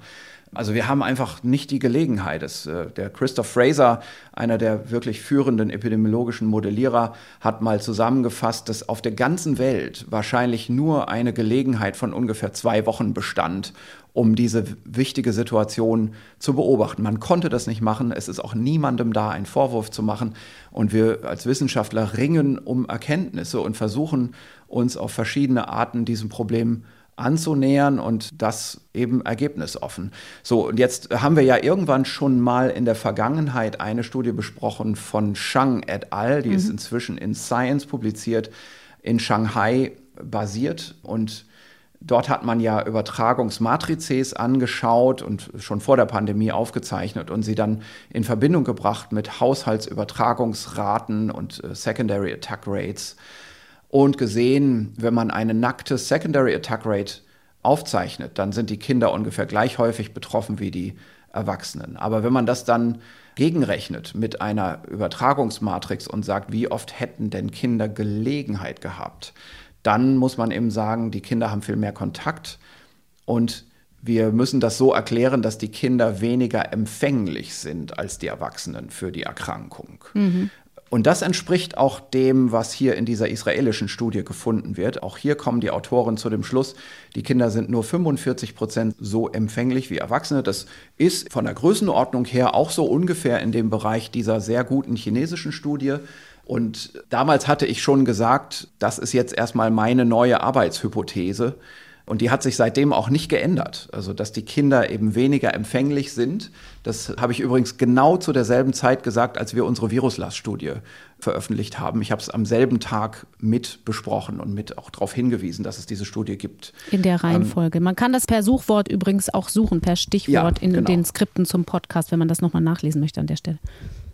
Also wir haben einfach nicht die Gelegenheit. Es, äh, der Christoph Fraser, einer der wirklich führenden epidemiologischen Modellierer, hat mal zusammengefasst, dass auf der ganzen Welt wahrscheinlich nur eine Gelegenheit von ungefähr zwei Wochen bestand, um diese wichtige Situation zu beobachten. Man konnte das nicht machen. Es ist auch niemandem da, einen Vorwurf zu machen. Und wir als Wissenschaftler ringen um Erkenntnisse und versuchen uns auf verschiedene Arten diesem Problem anzunähern und das eben ergebnisoffen. So, und jetzt haben wir ja irgendwann schon mal in der Vergangenheit eine Studie besprochen von Shang et al., die mhm. ist inzwischen in Science publiziert, in Shanghai basiert und Dort hat man ja Übertragungsmatrizes angeschaut und schon vor der Pandemie aufgezeichnet und sie dann in Verbindung gebracht mit Haushaltsübertragungsraten und äh, Secondary Attack Rates und gesehen, wenn man eine nackte Secondary Attack Rate aufzeichnet, dann sind die Kinder ungefähr gleich häufig betroffen wie die Erwachsenen. Aber wenn man das dann gegenrechnet mit einer Übertragungsmatrix und sagt, wie oft hätten denn Kinder Gelegenheit gehabt, dann muss man eben sagen, die Kinder haben viel mehr Kontakt und wir müssen das so erklären, dass die Kinder weniger empfänglich sind als die Erwachsenen für die Erkrankung. Mhm. Und das entspricht auch dem, was hier in dieser israelischen Studie gefunden wird. Auch hier kommen die Autoren zu dem Schluss, die Kinder sind nur 45 Prozent so empfänglich wie Erwachsene. Das ist von der Größenordnung her auch so ungefähr in dem Bereich dieser sehr guten chinesischen Studie. Und damals hatte ich schon gesagt, das ist jetzt erstmal meine neue Arbeitshypothese. Und die hat sich seitdem auch nicht geändert. Also, dass die Kinder eben weniger empfänglich sind. Das habe ich übrigens genau zu derselben Zeit gesagt, als wir unsere Viruslaststudie veröffentlicht haben. Ich habe es am selben Tag mit besprochen und mit auch darauf hingewiesen, dass es diese Studie gibt. In der Reihenfolge. Ähm, man kann das per Suchwort übrigens auch suchen, per Stichwort ja, in genau. den Skripten zum Podcast, wenn man das nochmal nachlesen möchte an der Stelle.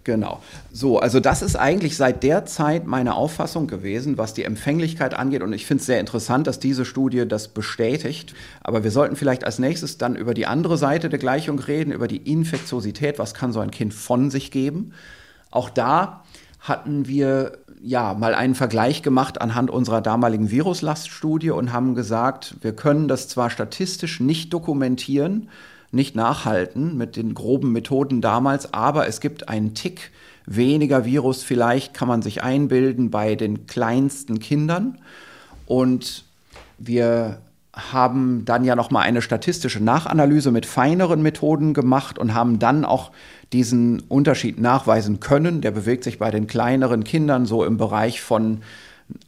Genau. So, also das ist eigentlich seit der Zeit meine Auffassung gewesen, was die Empfänglichkeit angeht. Und ich finde es sehr interessant, dass diese Studie das bestätigt. Aber wir sollten vielleicht als nächstes dann über die andere Seite der Gleichung reden, über die Infektiosität. Was kann so ein Kind von sich geben? Auch da hatten wir ja mal einen Vergleich gemacht anhand unserer damaligen Viruslaststudie und haben gesagt, wir können das zwar statistisch nicht dokumentieren, nicht nachhalten mit den groben Methoden damals, aber es gibt einen Tick weniger Virus, vielleicht kann man sich einbilden bei den kleinsten Kindern. Und wir haben dann ja noch mal eine statistische Nachanalyse mit feineren Methoden gemacht und haben dann auch diesen Unterschied nachweisen können. Der bewegt sich bei den kleineren Kindern so im Bereich von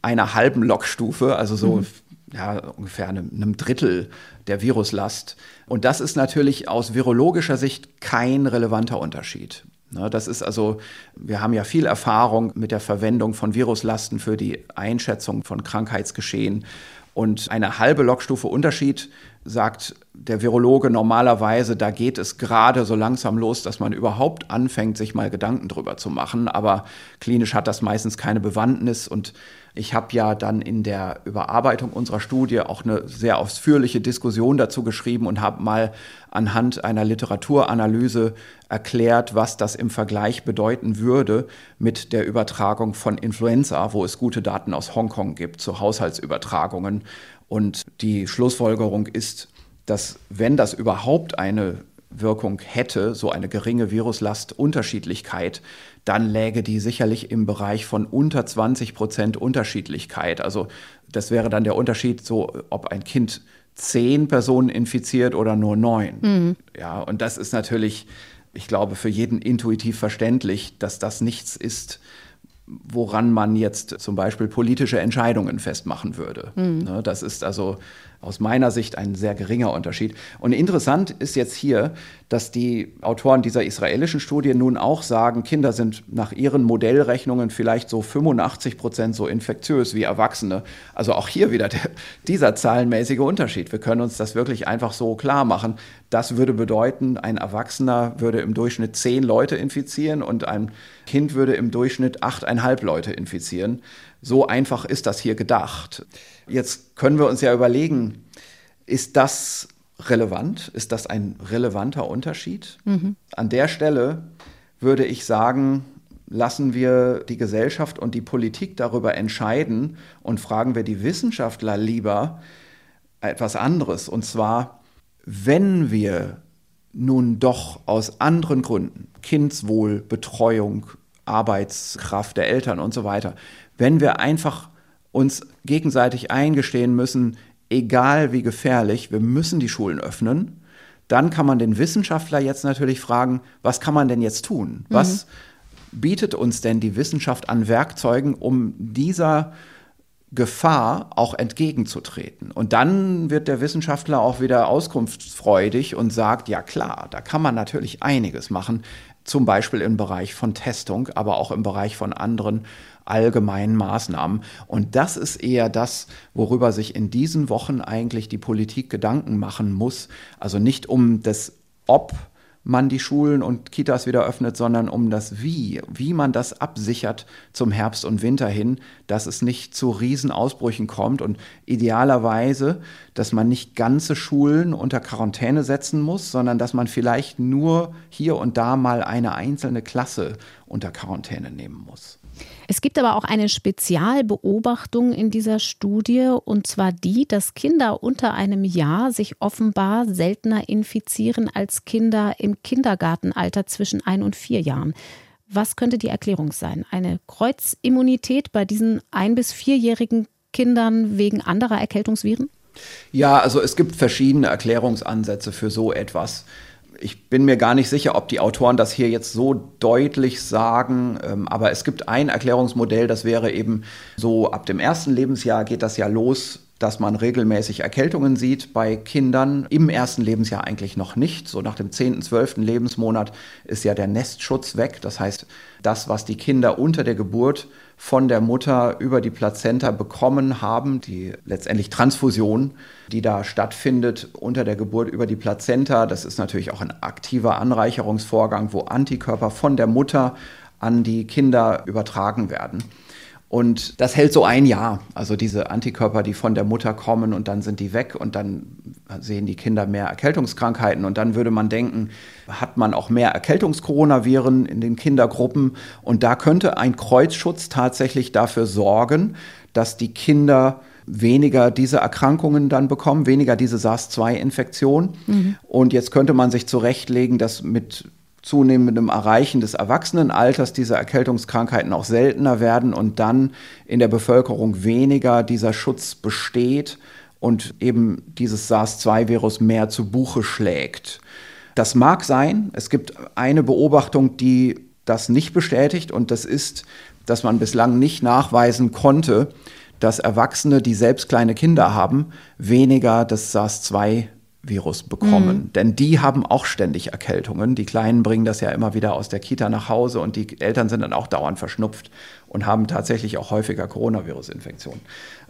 einer halben Lokstufe, also so mhm. ja, ungefähr einem, einem Drittel der Viruslast. Und das ist natürlich aus virologischer Sicht kein relevanter Unterschied. Ne, das ist also, wir haben ja viel Erfahrung mit der Verwendung von Viruslasten für die Einschätzung von Krankheitsgeschehen. Und eine halbe Logstufe Unterschied, sagt der Virologe normalerweise, da geht es gerade so langsam los, dass man überhaupt anfängt, sich mal Gedanken drüber zu machen. Aber klinisch hat das meistens keine Bewandtnis und ich habe ja dann in der Überarbeitung unserer Studie auch eine sehr ausführliche Diskussion dazu geschrieben und habe mal anhand einer Literaturanalyse erklärt, was das im Vergleich bedeuten würde mit der Übertragung von Influenza, wo es gute Daten aus Hongkong gibt zu Haushaltsübertragungen. Und die Schlussfolgerung ist, dass wenn das überhaupt eine Wirkung hätte, so eine geringe Viruslastunterschiedlichkeit, dann läge die sicherlich im Bereich von unter 20 Prozent Unterschiedlichkeit. Also das wäre dann der Unterschied, so ob ein Kind zehn Personen infiziert oder nur neun. Mhm. Ja, und das ist natürlich, ich glaube, für jeden intuitiv verständlich, dass das nichts ist, woran man jetzt zum Beispiel politische Entscheidungen festmachen würde. Mhm. Das ist also aus meiner Sicht ein sehr geringer Unterschied. Und interessant ist jetzt hier, dass die Autoren dieser israelischen Studie nun auch sagen, Kinder sind nach ihren Modellrechnungen vielleicht so 85 Prozent so infektiös wie Erwachsene. Also auch hier wieder der, dieser zahlenmäßige Unterschied. Wir können uns das wirklich einfach so klar machen. Das würde bedeuten, ein Erwachsener würde im Durchschnitt zehn Leute infizieren und ein Kind würde im Durchschnitt achteinhalb Leute infizieren. So einfach ist das hier gedacht. Jetzt können wir uns ja überlegen, ist das relevant? Ist das ein relevanter Unterschied? Mhm. An der Stelle würde ich sagen, lassen wir die Gesellschaft und die Politik darüber entscheiden und fragen wir die Wissenschaftler lieber etwas anderes. Und zwar, wenn wir nun doch aus anderen Gründen, Kindswohl, Betreuung, Arbeitskraft der Eltern und so weiter, wenn wir einfach uns gegenseitig eingestehen müssen, egal wie gefährlich, wir müssen die Schulen öffnen, dann kann man den Wissenschaftler jetzt natürlich fragen, was kann man denn jetzt tun? Mhm. Was bietet uns denn die Wissenschaft an Werkzeugen, um dieser Gefahr auch entgegenzutreten. Und dann wird der Wissenschaftler auch wieder auskunftsfreudig und sagt, ja klar, da kann man natürlich einiges machen, zum Beispiel im Bereich von Testung, aber auch im Bereich von anderen allgemeinen Maßnahmen. Und das ist eher das, worüber sich in diesen Wochen eigentlich die Politik Gedanken machen muss. Also nicht um das Ob man die Schulen und Kitas wieder öffnet, sondern um das Wie, wie man das absichert zum Herbst und Winter hin, dass es nicht zu Riesenausbrüchen kommt und idealerweise, dass man nicht ganze Schulen unter Quarantäne setzen muss, sondern dass man vielleicht nur hier und da mal eine einzelne Klasse unter Quarantäne nehmen muss. Es gibt aber auch eine Spezialbeobachtung in dieser Studie, und zwar die, dass Kinder unter einem Jahr sich offenbar seltener infizieren als Kinder im Kindergartenalter zwischen ein und vier Jahren. Was könnte die Erklärung sein? Eine Kreuzimmunität bei diesen ein- bis vierjährigen Kindern wegen anderer Erkältungsviren? Ja, also es gibt verschiedene Erklärungsansätze für so etwas ich bin mir gar nicht sicher, ob die Autoren das hier jetzt so deutlich sagen, ähm, aber es gibt ein Erklärungsmodell, das wäre eben so, ab dem ersten Lebensjahr geht das ja los, dass man regelmäßig Erkältungen sieht bei Kindern. Im ersten Lebensjahr eigentlich noch nicht. So nach dem 10., 12. Lebensmonat ist ja der Nestschutz weg. Das heißt, das, was die Kinder unter der Geburt von der Mutter über die Plazenta bekommen haben, die letztendlich Transfusion, die da stattfindet unter der Geburt über die Plazenta, das ist natürlich auch ein aktiver Anreicherungsvorgang, wo Antikörper von der Mutter an die Kinder übertragen werden. Und das hält so ein Jahr. Also diese Antikörper, die von der Mutter kommen und dann sind die weg und dann sehen die Kinder mehr Erkältungskrankheiten. Und dann würde man denken, hat man auch mehr Erkältungskoronaviren in den Kindergruppen. Und da könnte ein Kreuzschutz tatsächlich dafür sorgen, dass die Kinder weniger diese Erkrankungen dann bekommen, weniger diese SARS-2-Infektion. Mhm. Und jetzt könnte man sich zurechtlegen, dass mit zunehmendem Erreichen des Erwachsenenalters diese Erkältungskrankheiten auch seltener werden und dann in der Bevölkerung weniger dieser Schutz besteht und eben dieses SARS-2-Virus mehr zu Buche schlägt. Das mag sein. Es gibt eine Beobachtung, die das nicht bestätigt und das ist, dass man bislang nicht nachweisen konnte, dass Erwachsene, die selbst kleine Kinder haben, weniger das SARS-2 Virus bekommen. Mhm. Denn die haben auch ständig Erkältungen. Die Kleinen bringen das ja immer wieder aus der Kita nach Hause und die Eltern sind dann auch dauernd verschnupft und haben tatsächlich auch häufiger Coronavirus-Infektionen.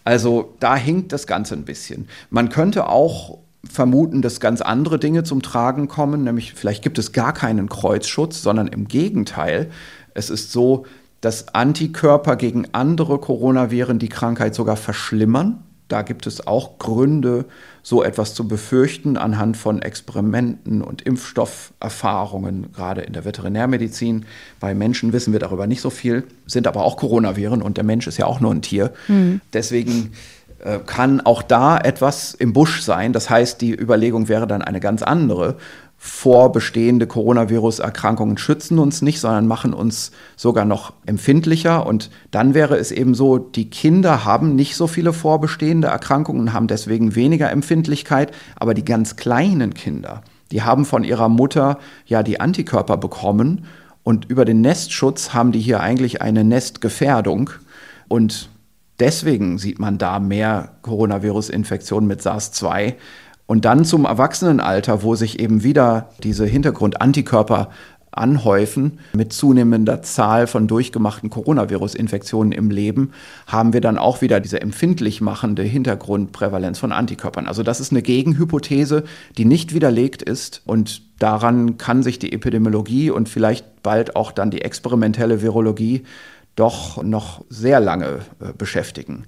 Also da hinkt das Ganze ein bisschen. Man könnte auch vermuten, dass ganz andere Dinge zum Tragen kommen, nämlich vielleicht gibt es gar keinen Kreuzschutz, sondern im Gegenteil. Es ist so, dass Antikörper gegen andere Coronaviren die Krankheit sogar verschlimmern. Da gibt es auch Gründe, so etwas zu befürchten anhand von Experimenten und Impfstofferfahrungen, gerade in der Veterinärmedizin. Bei Menschen wissen wir darüber nicht so viel, sind aber auch Coronaviren und der Mensch ist ja auch nur ein Tier. Mhm. Deswegen äh, kann auch da etwas im Busch sein. Das heißt, die Überlegung wäre dann eine ganz andere vor bestehende Coronavirus-Erkrankungen schützen uns nicht, sondern machen uns sogar noch empfindlicher. Und dann wäre es eben so, die Kinder haben nicht so viele vorbestehende Erkrankungen, haben deswegen weniger Empfindlichkeit, aber die ganz kleinen Kinder, die haben von ihrer Mutter ja die Antikörper bekommen und über den Nestschutz haben die hier eigentlich eine Nestgefährdung. Und deswegen sieht man da mehr Coronavirus-Infektionen mit SARS-2 und dann zum Erwachsenenalter, wo sich eben wieder diese Hintergrundantikörper anhäufen mit zunehmender Zahl von durchgemachten Coronavirus-Infektionen im Leben, haben wir dann auch wieder diese empfindlich machende Hintergrundprävalenz von Antikörpern. Also das ist eine Gegenhypothese, die nicht widerlegt ist und daran kann sich die Epidemiologie und vielleicht bald auch dann die experimentelle Virologie doch noch sehr lange äh, beschäftigen.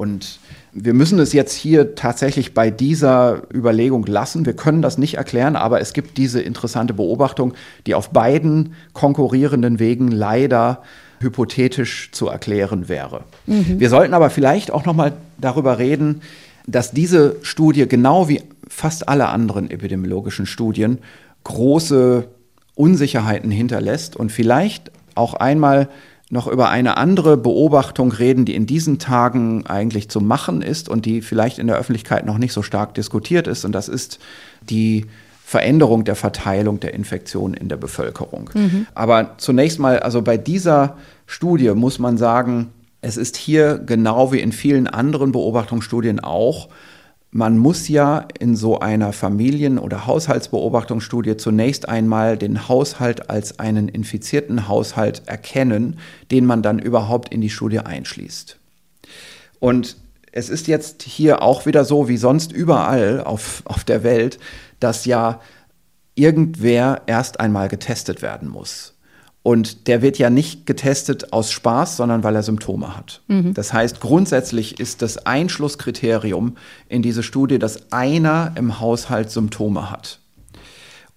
Und wir müssen es jetzt hier tatsächlich bei dieser Überlegung lassen. Wir können das nicht erklären, aber es gibt diese interessante Beobachtung, die auf beiden konkurrierenden Wegen leider hypothetisch zu erklären wäre. Mhm. Wir sollten aber vielleicht auch noch mal darüber reden, dass diese Studie genau wie fast alle anderen epidemiologischen Studien große Unsicherheiten hinterlässt und vielleicht auch einmal noch über eine andere Beobachtung reden, die in diesen Tagen eigentlich zu machen ist und die vielleicht in der Öffentlichkeit noch nicht so stark diskutiert ist. Und das ist die Veränderung der Verteilung der Infektionen in der Bevölkerung. Mhm. Aber zunächst mal, also bei dieser Studie muss man sagen, es ist hier genau wie in vielen anderen Beobachtungsstudien auch man muss ja in so einer Familien- oder Haushaltsbeobachtungsstudie zunächst einmal den Haushalt als einen infizierten Haushalt erkennen, den man dann überhaupt in die Studie einschließt. Und es ist jetzt hier auch wieder so wie sonst überall auf, auf der Welt, dass ja irgendwer erst einmal getestet werden muss. Und der wird ja nicht getestet aus Spaß, sondern weil er Symptome hat. Mhm. Das heißt, grundsätzlich ist das Einschlusskriterium in diese Studie, dass einer im Haushalt Symptome hat.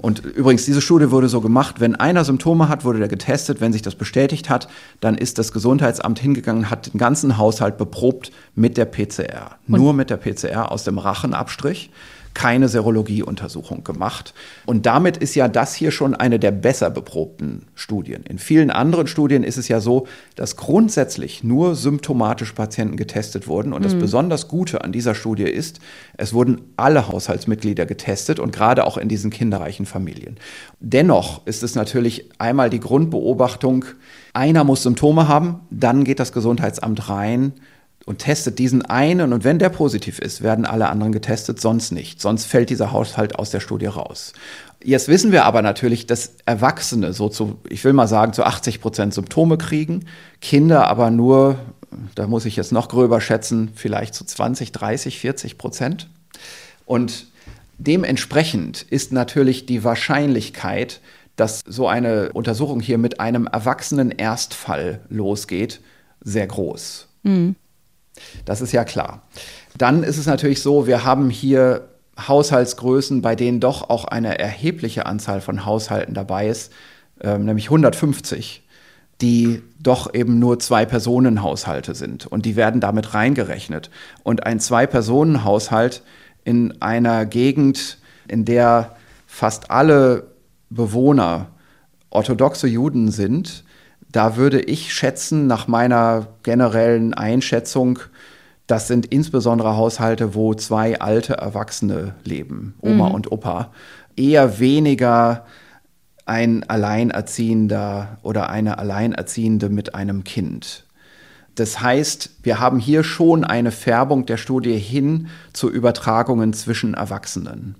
Und übrigens, diese Studie wurde so gemacht, wenn einer Symptome hat, wurde der getestet. Wenn sich das bestätigt hat, dann ist das Gesundheitsamt hingegangen, hat den ganzen Haushalt beprobt mit der PCR. Und? Nur mit der PCR aus dem Rachenabstrich keine Serologieuntersuchung gemacht. Und damit ist ja das hier schon eine der besser beprobten Studien. In vielen anderen Studien ist es ja so, dass grundsätzlich nur symptomatische Patienten getestet wurden. Und mhm. das besonders Gute an dieser Studie ist, es wurden alle Haushaltsmitglieder getestet und gerade auch in diesen kinderreichen Familien. Dennoch ist es natürlich einmal die Grundbeobachtung, einer muss Symptome haben, dann geht das Gesundheitsamt rein und testet diesen einen und wenn der positiv ist, werden alle anderen getestet, sonst nicht. Sonst fällt dieser Haushalt aus der Studie raus. Jetzt wissen wir aber natürlich, dass Erwachsene so zu, ich will mal sagen, zu 80 Prozent Symptome kriegen, Kinder aber nur, da muss ich jetzt noch gröber schätzen, vielleicht zu 20, 30, 40 Prozent. Und dementsprechend ist natürlich die Wahrscheinlichkeit, dass so eine Untersuchung hier mit einem erwachsenen Erstfall losgeht, sehr groß. Mhm. Das ist ja klar. Dann ist es natürlich so, wir haben hier Haushaltsgrößen, bei denen doch auch eine erhebliche Anzahl von Haushalten dabei ist, äh, nämlich 150, die doch eben nur Zwei-Personen-Haushalte sind. Und die werden damit reingerechnet. Und ein Zwei-Personen-Haushalt in einer Gegend, in der fast alle Bewohner orthodoxe Juden sind, da würde ich schätzen, nach meiner generellen Einschätzung, Das sind insbesondere Haushalte, wo zwei alte Erwachsene leben, Oma mhm. und Opa. Eher weniger ein Alleinerziehender oder eine Alleinerziehende mit einem Kind. Das heißt, wir haben hier schon eine Färbung der Studie hin zu Übertragungen zwischen Erwachsenen.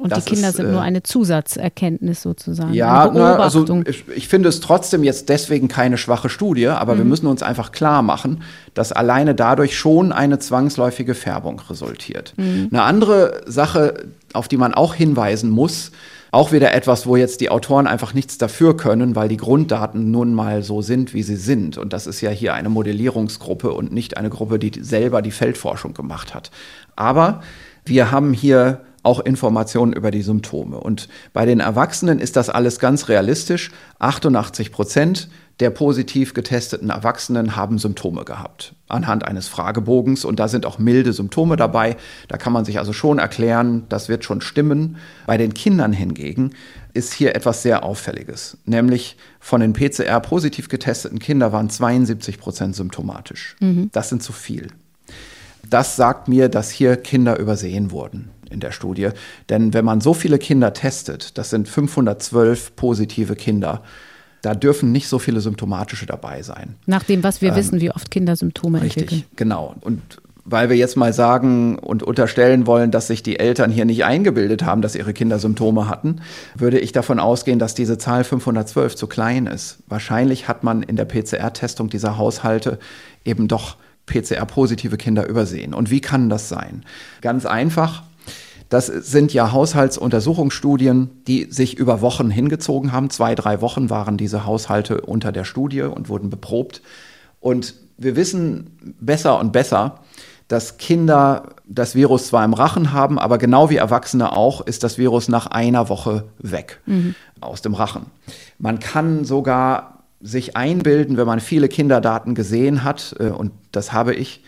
Und das die Kinder ist, sind nur äh, eine Zusatzerkenntnis sozusagen. Ja, na, also ich, ich, finde es trotzdem jetzt deswegen keine schwache Studie, aber mhm. wir müssen uns einfach klar machen, dass alleine dadurch schon eine zwangsläufige Färbung resultiert. Mhm. Eine andere Sache, auf die man auch hinweisen muss, auch wieder etwas, wo jetzt die Autoren einfach nichts dafür können, weil die Grunddaten nun mal so sind, wie sie sind. Und das ist ja hier eine Modellierungsgruppe und nicht eine Gruppe, die selber die Feldforschung gemacht hat. Aber wir haben hier auch Informationen über die Symptome. Und bei den Erwachsenen ist das alles ganz realistisch. 88 Prozent der positiv getesteten Erwachsenen haben Symptome gehabt anhand eines Fragebogens und da sind auch milde Symptome dabei. Da kann man sich also schon erklären, das wird schon stimmen. Bei den Kindern hingegen ist hier etwas sehr Auffälliges, nämlich von den PCR positiv getesteten Kindern waren 72 Prozent symptomatisch. Mhm. Das sind zu viel. Das sagt mir, dass hier Kinder übersehen wurden in der Studie. Denn wenn man so viele Kinder testet, das sind 512 positive Kinder, da dürfen nicht so viele symptomatische dabei sein. Nach dem, was wir ähm, wissen, wie oft Kinder Symptome richtig, entwickeln. Genau. Und weil wir jetzt mal sagen und unterstellen wollen, dass sich die Eltern hier nicht eingebildet haben, dass ihre Kinder Symptome hatten, würde ich davon ausgehen, dass diese Zahl 512 zu klein ist. Wahrscheinlich hat man in der PCR-Testung dieser Haushalte eben doch PCR-positive Kinder übersehen. Und wie kann das sein? Ganz einfach, das sind ja Haushaltsuntersuchungsstudien, die sich über Wochen hingezogen haben. Zwei, drei Wochen waren diese Haushalte unter der Studie und wurden beprobt. Und wir wissen besser und besser, dass Kinder das Virus zwar im Rachen haben, aber genau wie Erwachsene auch, ist das Virus nach einer Woche weg mhm. aus dem Rachen. Man kann sogar sich einbilden, wenn man viele Kinderdaten gesehen hat, äh, und das habe ich,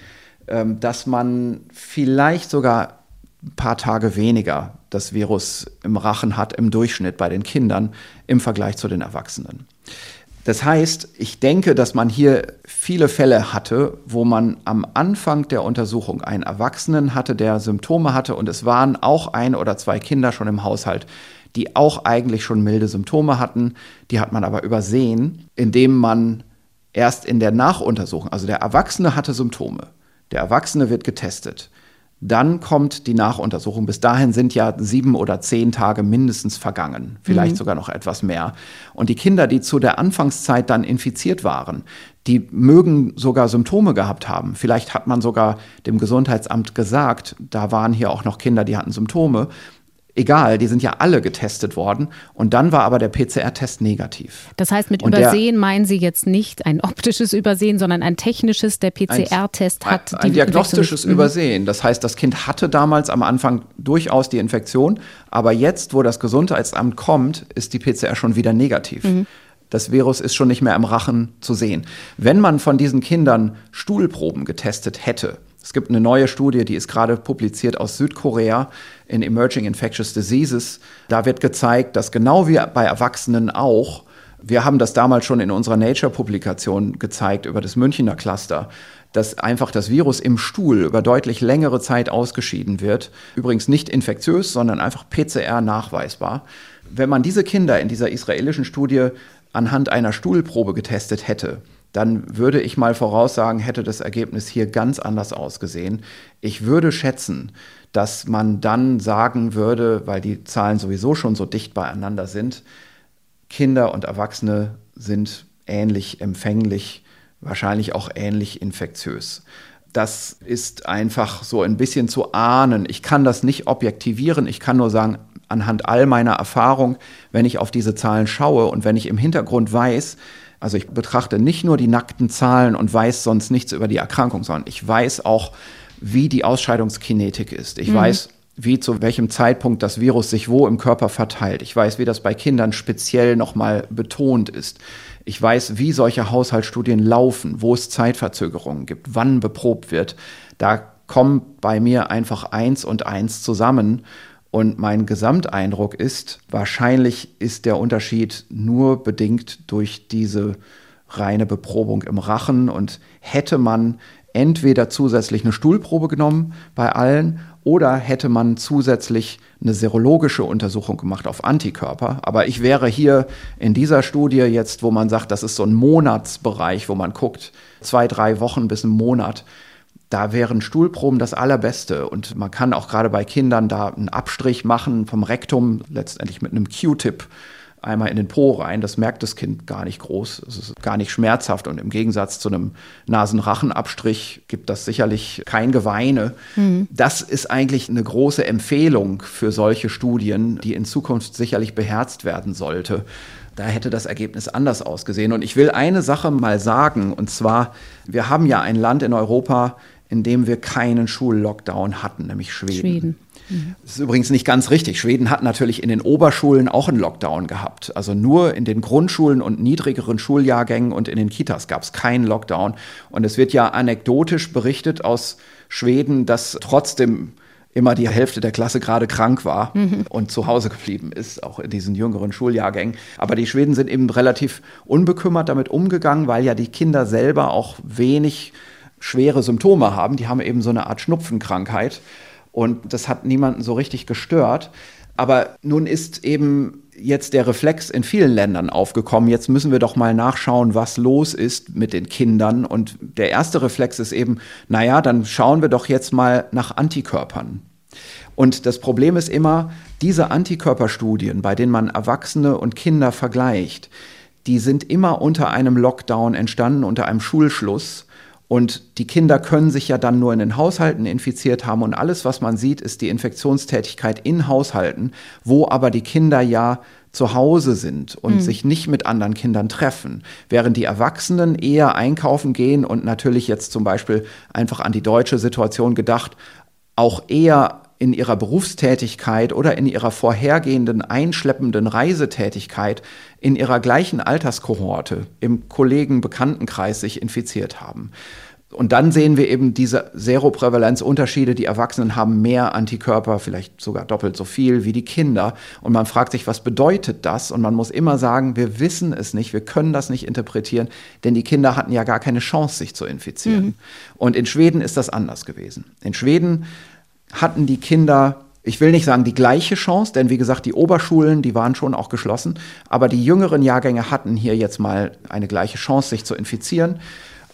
ähm, dass man vielleicht sogar ein paar Tage weniger das Virus im Rachen hat im Durchschnitt bei den Kindern im Vergleich zu den Erwachsenen. Das heißt, ich denke, dass man hier viele Fälle hatte, wo man am Anfang der Untersuchung einen Erwachsenen hatte, der Symptome hatte und es waren auch ein oder zwei Kinder schon im Haushalt, die auch eigentlich schon milde Symptome hatten. Die hat man aber übersehen, indem man erst in der Nachuntersuchung, also der Erwachsene hatte Symptome, der Erwachsene wird getestet. Dann kommt die Nachuntersuchung. Bis dahin sind ja sieben oder zehn Tage mindestens vergangen, vielleicht mhm. sogar noch etwas mehr. Und die Kinder, die zu der Anfangszeit dann infiziert waren, die mögen sogar Symptome gehabt haben. Vielleicht hat man sogar dem Gesundheitsamt gesagt, da waren hier auch noch Kinder, die hatten Symptome egal, die sind ja alle getestet worden. Und dann war aber der PCR-Test negativ. Das heißt, mit und Übersehen der, meinen Sie jetzt nicht ein optisches Übersehen, sondern ein technisches, der PCR-Test hat. Ein, ein diagnostisches mhm. Übersehen. Das heißt, das Kind hatte damals am Anfang durchaus die Infektion, aber jetzt, wo das Gesundheitsamt kommt, ist die PCR schon wieder negativ. Mhm. Das Virus ist schon nicht mehr im Rachen zu sehen. Wenn man von diesen Kindern Stuhlproben getestet hätte, es gibt eine neue Studie, die ist gerade publiziert aus Südkorea in Emerging Infectious Diseases. Da wird gezeigt, dass genau wie bei Erwachsenen auch, wir haben das damals schon in unserer Nature-Publikation gezeigt über das Münchner Cluster, dass einfach das Virus im Stuhl über deutlich längere Zeit ausgeschieden wird. Übrigens nicht infektiös, sondern einfach PCR nachweisbar. Wenn man diese Kinder in dieser israelischen Studie anhand einer Stuhlprobe getestet hätte, dann würde ich mal voraussagen, hätte das Ergebnis hier ganz anders ausgesehen. Ich würde schätzen, dass man dann sagen würde, weil die Zahlen sowieso schon so dicht beieinander sind, Kinder und Erwachsene sind ähnlich empfänglich, wahrscheinlich auch ähnlich infektiös. Das ist einfach so ein bisschen zu ahnen. Ich kann das nicht objektivieren. Ich kann nur sagen, anhand all meiner Erfahrung, wenn ich auf diese Zahlen schaue und wenn ich im Hintergrund weiß, also ich betrachte nicht nur die nackten Zahlen und weiß sonst nichts über die Erkrankung, sondern ich weiß auch, wie die Ausscheidungskinetik ist. Ich mhm. weiß, wie zu welchem Zeitpunkt das Virus sich wo im Körper verteilt. Ich weiß, wie das bei Kindern speziell nochmal betont ist. Ich weiß, wie solche Haushaltsstudien laufen, wo es Zeitverzögerungen gibt, wann beprobt wird. Da kommt bei mir einfach eins und eins zusammen. Und mein Gesamteindruck ist, wahrscheinlich ist der Unterschied nur bedingt durch diese reine Beprobung im Rachen und hätte man entweder zusätzlich eine Stuhlprobe genommen bei allen oder hätte man zusätzlich eine serologische Untersuchung gemacht auf Antikörper. Aber ich wäre hier in dieser Studie jetzt, wo man sagt, das ist so ein Monatsbereich, wo man guckt, zwei, drei Wochen bis einen Monat, da wären Stuhlproben das Allerbeste. Und man kann auch gerade bei Kindern da einen Abstrich machen vom Rektum, letztendlich mit einem Q-Tip einmal in den Po rein. Das merkt das Kind gar nicht groß. Es ist gar nicht schmerzhaft. Und im Gegensatz zu einem Nasenrachenabstrich gibt das sicherlich kein Geweine. Mhm. Das ist eigentlich eine große Empfehlung für solche Studien, die in Zukunft sicherlich beherzt werden sollte. Da hätte das Ergebnis anders ausgesehen. Und ich will eine Sache mal sagen, und zwar, wir haben ja ein Land in Europa, in dem wir keinen Schullockdown hatten, nämlich Schweden. Schweden. Das ist übrigens nicht ganz richtig. Schweden hat natürlich in den Oberschulen auch einen Lockdown gehabt. Also nur in den Grundschulen und niedrigeren Schuljahrgängen und in den Kitas gab es keinen Lockdown. Und es wird ja anekdotisch berichtet aus Schweden, dass trotzdem immer die Hälfte der Klasse gerade krank war mhm. und zu Hause geblieben ist, auch in diesen jüngeren Schuljahrgängen. Aber die Schweden sind eben relativ unbekümmert damit umgegangen, weil ja die Kinder selber auch wenig schwere Symptome haben. Die haben eben so eine Art Schnupfenkrankheit. Und das hat niemanden so richtig gestört. Aber nun ist eben jetzt der Reflex in vielen Ländern aufgekommen. Jetzt müssen wir doch mal nachschauen, was los ist mit den Kindern. Und der erste Reflex ist eben, naja, dann schauen wir doch jetzt mal nach Antikörpern. Und das Problem ist immer, diese Antikörperstudien, bei denen man Erwachsene und Kinder vergleicht, die sind immer unter einem Lockdown entstanden, unter einem Schulschluss. Und die Kinder können sich ja dann nur in den Haushalten infiziert haben. Und alles, was man sieht, ist die Infektionstätigkeit in Haushalten, wo aber die Kinder ja zu Hause sind und mhm. sich nicht mit anderen Kindern treffen, während die Erwachsenen eher einkaufen gehen und natürlich jetzt zum Beispiel einfach an die deutsche Situation gedacht, auch eher in ihrer Berufstätigkeit oder in ihrer vorhergehenden einschleppenden Reisetätigkeit in ihrer gleichen Alterskohorte im Kollegen-Bekanntenkreis sich infiziert haben. Und dann sehen wir eben diese Seroprävalenzunterschiede. Die Erwachsenen haben mehr Antikörper, vielleicht sogar doppelt so viel wie die Kinder. Und man fragt sich, was bedeutet das? Und man muss immer sagen, wir wissen es nicht, wir können das nicht interpretieren, denn die Kinder hatten ja gar keine Chance, sich zu infizieren. Mhm. Und in Schweden ist das anders gewesen. In Schweden hatten die Kinder ich will nicht sagen die gleiche Chance, denn wie gesagt, die Oberschulen, die waren schon auch geschlossen, aber die jüngeren Jahrgänge hatten hier jetzt mal eine gleiche Chance, sich zu infizieren.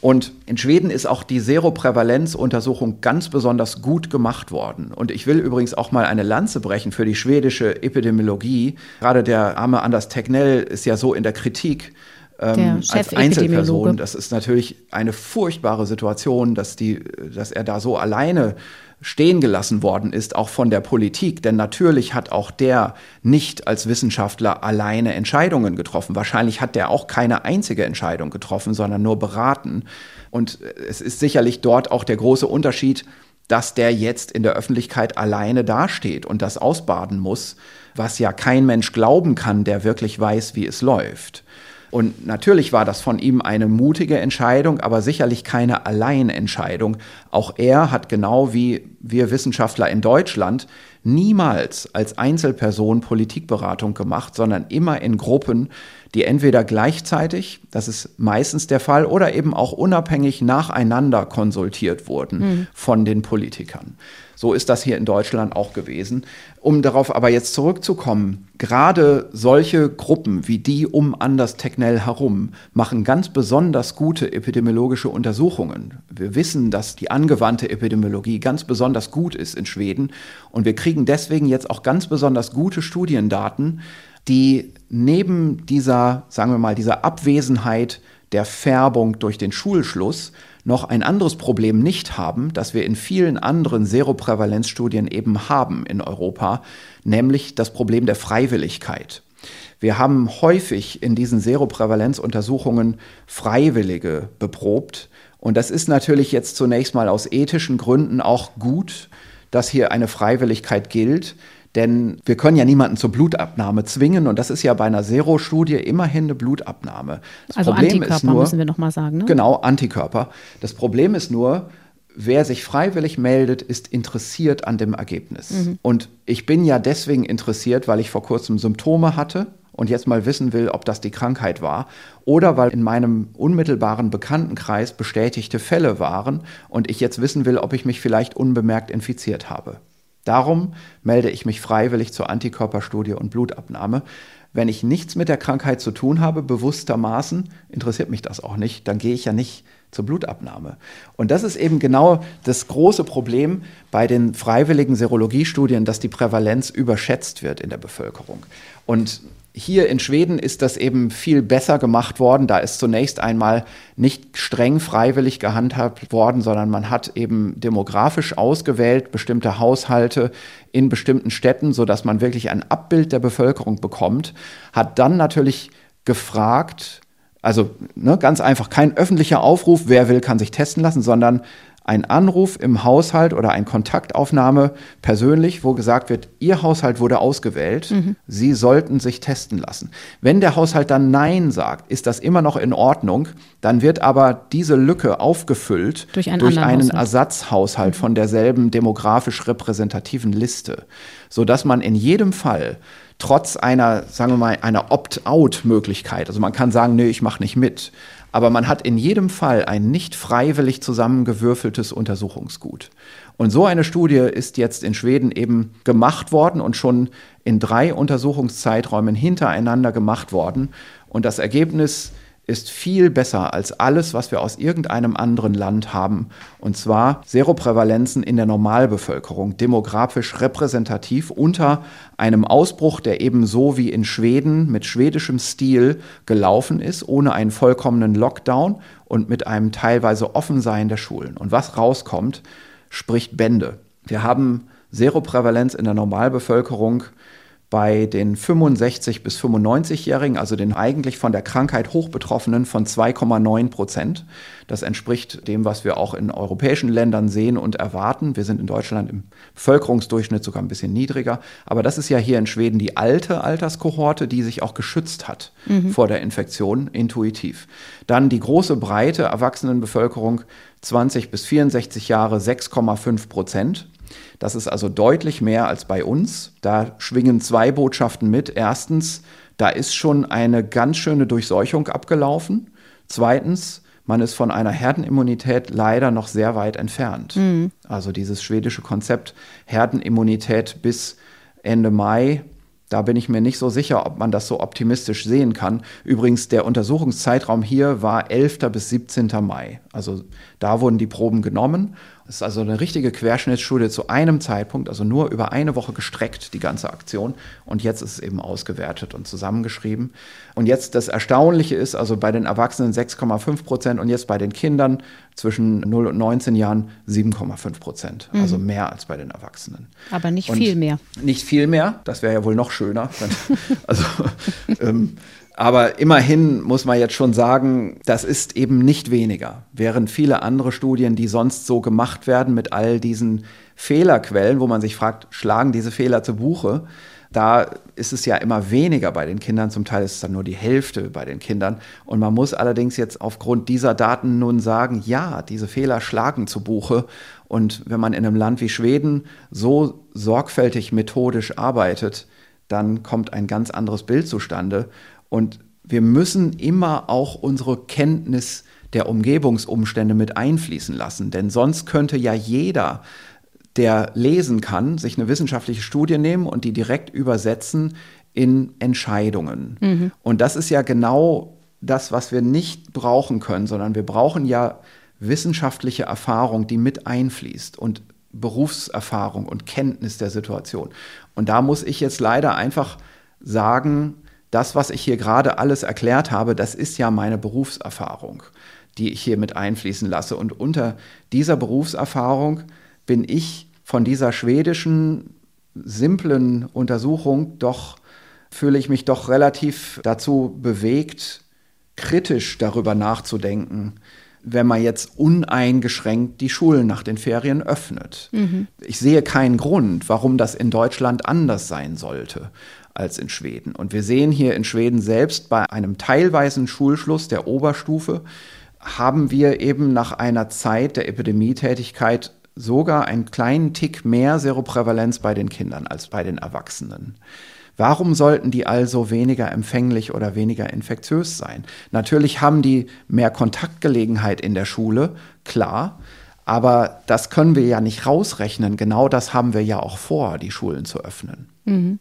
Und in Schweden ist auch die Seroprävalenzuntersuchung ganz besonders gut gemacht worden. Und ich will übrigens auch mal eine Lanze brechen für die schwedische Epidemiologie. Gerade der arme Anders Tegnell ist ja so in der Kritik. Ähm, als Einzelperson. Das ist natürlich eine furchtbare Situation, dass, die, dass er da so alleine stehen gelassen worden ist, auch von der Politik. Denn natürlich hat auch der nicht als Wissenschaftler alleine Entscheidungen getroffen. Wahrscheinlich hat der auch keine einzige Entscheidung getroffen, sondern nur beraten. Und es ist sicherlich dort auch der große Unterschied, dass der jetzt in der Öffentlichkeit alleine dasteht und das ausbaden muss, was ja kein Mensch glauben kann, der wirklich weiß, wie es läuft. Und natürlich war das von ihm eine mutige Entscheidung, aber sicherlich keine Alleinentscheidung. Auch er hat genau wie wir Wissenschaftler in Deutschland niemals als Einzelperson Politikberatung gemacht, sondern immer in Gruppen, die entweder gleichzeitig, das ist meistens der Fall, oder eben auch unabhängig nacheinander konsultiert wurden mhm. von den Politikern. So ist das hier in Deutschland auch gewesen. Um darauf aber jetzt zurückzukommen, gerade solche Gruppen wie die um Anders Tegnell herum machen ganz besonders gute epidemiologische Untersuchungen. Wir wissen, dass die angewandte Epidemiologie ganz besonders gut ist in Schweden und wir kriegen deswegen jetzt auch ganz besonders gute Studiendaten, die neben dieser, sagen wir mal, dieser Abwesenheit der Färbung durch den Schulschluss noch ein anderes Problem nicht haben, das wir in vielen anderen Seroprävalenzstudien eben haben in Europa, nämlich das Problem der Freiwilligkeit. Wir haben häufig in diesen Seroprävalenzuntersuchungen Freiwillige beprobt. Und das ist natürlich jetzt zunächst mal aus ethischen Gründen auch gut, dass hier eine Freiwilligkeit gilt. Denn wir können ja niemanden zur Blutabnahme zwingen und das ist ja bei einer Zero-Studie immerhin eine Blutabnahme. Das also Problem Antikörper ist nur, müssen wir nochmal sagen. Ne? Genau, Antikörper. Das Problem ist nur, wer sich freiwillig meldet, ist interessiert an dem Ergebnis. Mhm. Und ich bin ja deswegen interessiert, weil ich vor kurzem Symptome hatte und jetzt mal wissen will, ob das die Krankheit war, oder weil in meinem unmittelbaren Bekanntenkreis bestätigte Fälle waren und ich jetzt wissen will, ob ich mich vielleicht unbemerkt infiziert habe. Darum melde ich mich freiwillig zur Antikörperstudie und Blutabnahme. Wenn ich nichts mit der Krankheit zu tun habe, bewusstermaßen, interessiert mich das auch nicht, dann gehe ich ja nicht zur Blutabnahme. Und das ist eben genau das große Problem bei den freiwilligen Serologiestudien, dass die Prävalenz überschätzt wird in der Bevölkerung. Und hier in Schweden ist das eben viel besser gemacht worden. Da ist zunächst einmal nicht streng freiwillig gehandhabt worden, sondern man hat eben demografisch ausgewählt bestimmte Haushalte in bestimmten Städten, sodass man wirklich ein Abbild der Bevölkerung bekommt, hat dann natürlich gefragt, also ne, ganz einfach kein öffentlicher Aufruf, wer will, kann sich testen lassen, sondern ein Anruf im Haushalt oder eine Kontaktaufnahme persönlich, wo gesagt wird, Ihr Haushalt wurde ausgewählt, mhm. Sie sollten sich testen lassen. Wenn der Haushalt dann Nein sagt, ist das immer noch in Ordnung, dann wird aber diese Lücke aufgefüllt durch, einen, durch einen Haushalt. Ersatzhaushalt mhm. von derselben demografisch repräsentativen Liste, sodass man in jedem Fall trotz einer, sagen wir mal, einer Opt-out-Möglichkeit, also man kann sagen, nee, ich mache nicht mit, aber man hat in jedem Fall ein nicht freiwillig zusammengewürfeltes Untersuchungsgut. Und so eine Studie ist jetzt in Schweden eben gemacht worden und schon in drei Untersuchungszeiträumen hintereinander gemacht worden. Und das Ergebnis ist viel besser als alles, was wir aus irgendeinem anderen Land haben. Und zwar Seroprävalenzen in der Normalbevölkerung, demografisch repräsentativ unter einem Ausbruch, der ebenso wie in Schweden mit schwedischem Stil gelaufen ist, ohne einen vollkommenen Lockdown und mit einem teilweise Offensein der Schulen. Und was rauskommt, spricht Bände. Wir haben Seroprävalenz in der Normalbevölkerung bei den 65 bis 95-Jährigen, also den eigentlich von der Krankheit Hochbetroffenen, von 2,9 Prozent. Das entspricht dem, was wir auch in europäischen Ländern sehen und erwarten. Wir sind in Deutschland im Bevölkerungsdurchschnitt sogar ein bisschen niedriger. Aber das ist ja hier in Schweden die alte Alterskohorte, die sich auch geschützt hat mhm. vor der Infektion, intuitiv. Dann die große breite Erwachsenenbevölkerung, 20 bis 64 Jahre, 6,5 Prozent. Das ist also deutlich mehr als bei uns. Da schwingen zwei Botschaften mit. Erstens, da ist schon eine ganz schöne Durchseuchung abgelaufen. Zweitens, man ist von einer Herdenimmunität leider noch sehr weit entfernt. Mhm. Also dieses schwedische Konzept Herdenimmunität bis Ende Mai, da bin ich mir nicht so sicher, ob man das so optimistisch sehen kann. Übrigens, der Untersuchungszeitraum hier war 11. bis 17. Mai. Also da wurden die Proben genommen das ist also eine richtige Querschnittsstudie zu einem Zeitpunkt, also nur über eine Woche gestreckt, die ganze Aktion. Und jetzt ist es eben ausgewertet und zusammengeschrieben. Und jetzt das Erstaunliche ist, also bei den Erwachsenen 6,5 Prozent und jetzt bei den Kindern zwischen 0 und 19 Jahren 7,5 Prozent. Mhm. Also mehr als bei den Erwachsenen. Aber nicht und viel mehr. Nicht viel mehr. Das wäre ja wohl noch schöner. also ähm, aber immerhin muss man jetzt schon sagen, das ist eben nicht weniger. Während viele andere Studien, die sonst so gemacht werden mit all diesen Fehlerquellen, wo man sich fragt, schlagen diese Fehler zu Buche, da ist es ja immer weniger bei den Kindern, zum Teil ist es dann nur die Hälfte bei den Kindern. Und man muss allerdings jetzt aufgrund dieser Daten nun sagen, ja, diese Fehler schlagen zu Buche. Und wenn man in einem Land wie Schweden so sorgfältig methodisch arbeitet, dann kommt ein ganz anderes Bild zustande. Und wir müssen immer auch unsere Kenntnis der Umgebungsumstände mit einfließen lassen. Denn sonst könnte ja jeder, der lesen kann, sich eine wissenschaftliche Studie nehmen und die direkt übersetzen in Entscheidungen. Mhm. Und das ist ja genau das, was wir nicht brauchen können, sondern wir brauchen ja wissenschaftliche Erfahrung, die mit einfließt und Berufserfahrung und Kenntnis der Situation. Und da muss ich jetzt leider einfach sagen, das, was ich hier gerade alles erklärt habe, das ist ja meine Berufserfahrung, die ich hier mit einfließen lasse. Und unter dieser Berufserfahrung bin ich von dieser schwedischen, simplen Untersuchung doch, fühle ich mich doch relativ dazu bewegt, kritisch darüber nachzudenken, wenn man jetzt uneingeschränkt die Schulen nach den Ferien öffnet. Mhm. Ich sehe keinen Grund, warum das in Deutschland anders sein sollte als in Schweden. Und wir sehen hier in Schweden selbst bei einem teilweisen Schulschluss der Oberstufe haben wir eben nach einer Zeit der Epidemietätigkeit sogar einen kleinen Tick mehr Seroprävalenz bei den Kindern als bei den Erwachsenen. Warum sollten die also weniger empfänglich oder weniger infektiös sein? Natürlich haben die mehr Kontaktgelegenheit in der Schule, klar. Aber das können wir ja nicht rausrechnen. Genau das haben wir ja auch vor, die Schulen zu öffnen. Mhm.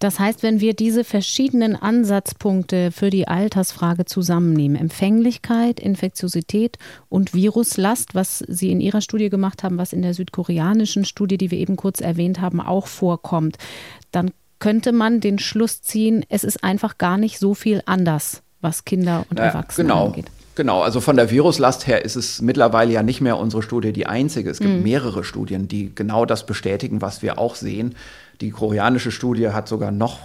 Das heißt, wenn wir diese verschiedenen Ansatzpunkte für die Altersfrage zusammennehmen, Empfänglichkeit, Infektiosität und Viruslast, was Sie in Ihrer Studie gemacht haben, was in der südkoreanischen Studie, die wir eben kurz erwähnt haben, auch vorkommt, dann könnte man den Schluss ziehen, es ist einfach gar nicht so viel anders, was Kinder und Erwachsene genau. angeht. Genau, also von der Viruslast her ist es mittlerweile ja nicht mehr unsere Studie die einzige. Es gibt mhm. mehrere Studien, die genau das bestätigen, was wir auch sehen. Die koreanische Studie hat sogar noch,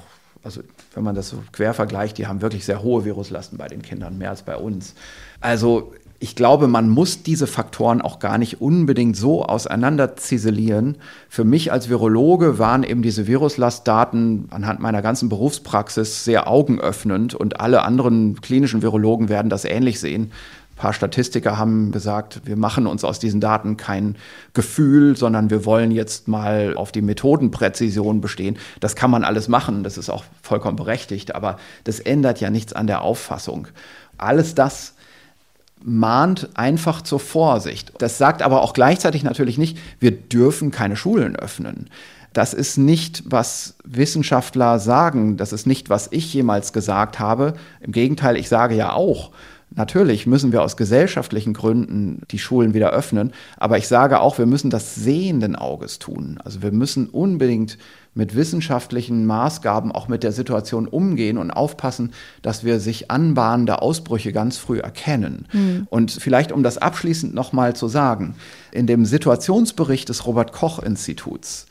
also wenn man das so quer vergleicht, die haben wirklich sehr hohe Viruslasten bei den Kindern, mehr als bei uns. Also ich glaube, man muss diese Faktoren auch gar nicht unbedingt so auseinander ziselieren. Für mich als Virologe waren eben diese Viruslastdaten anhand meiner ganzen Berufspraxis sehr augenöffnend und alle anderen klinischen Virologen werden das ähnlich sehen. Ein paar Statistiker haben gesagt, wir machen uns aus diesen Daten kein Gefühl, sondern wir wollen jetzt mal auf die Methodenpräzision bestehen. Das kann man alles machen, das ist auch vollkommen berechtigt, aber das ändert ja nichts an der Auffassung. Alles das mahnt einfach zur Vorsicht. Das sagt aber auch gleichzeitig natürlich nicht, wir dürfen keine Schulen öffnen. Das ist nicht, was Wissenschaftler sagen. Das ist nicht, was ich jemals gesagt habe. Im Gegenteil, ich sage ja auch, Natürlich müssen wir aus gesellschaftlichen Gründen die Schulen wieder öffnen, aber ich sage auch, wir müssen das sehenden Auges tun. Also wir müssen unbedingt mit wissenschaftlichen Maßgaben auch mit der Situation umgehen und aufpassen, dass wir sich anbahnende Ausbrüche ganz früh erkennen. Mhm. Und vielleicht um das abschließend nochmal zu sagen, in dem Situationsbericht des Robert Koch Instituts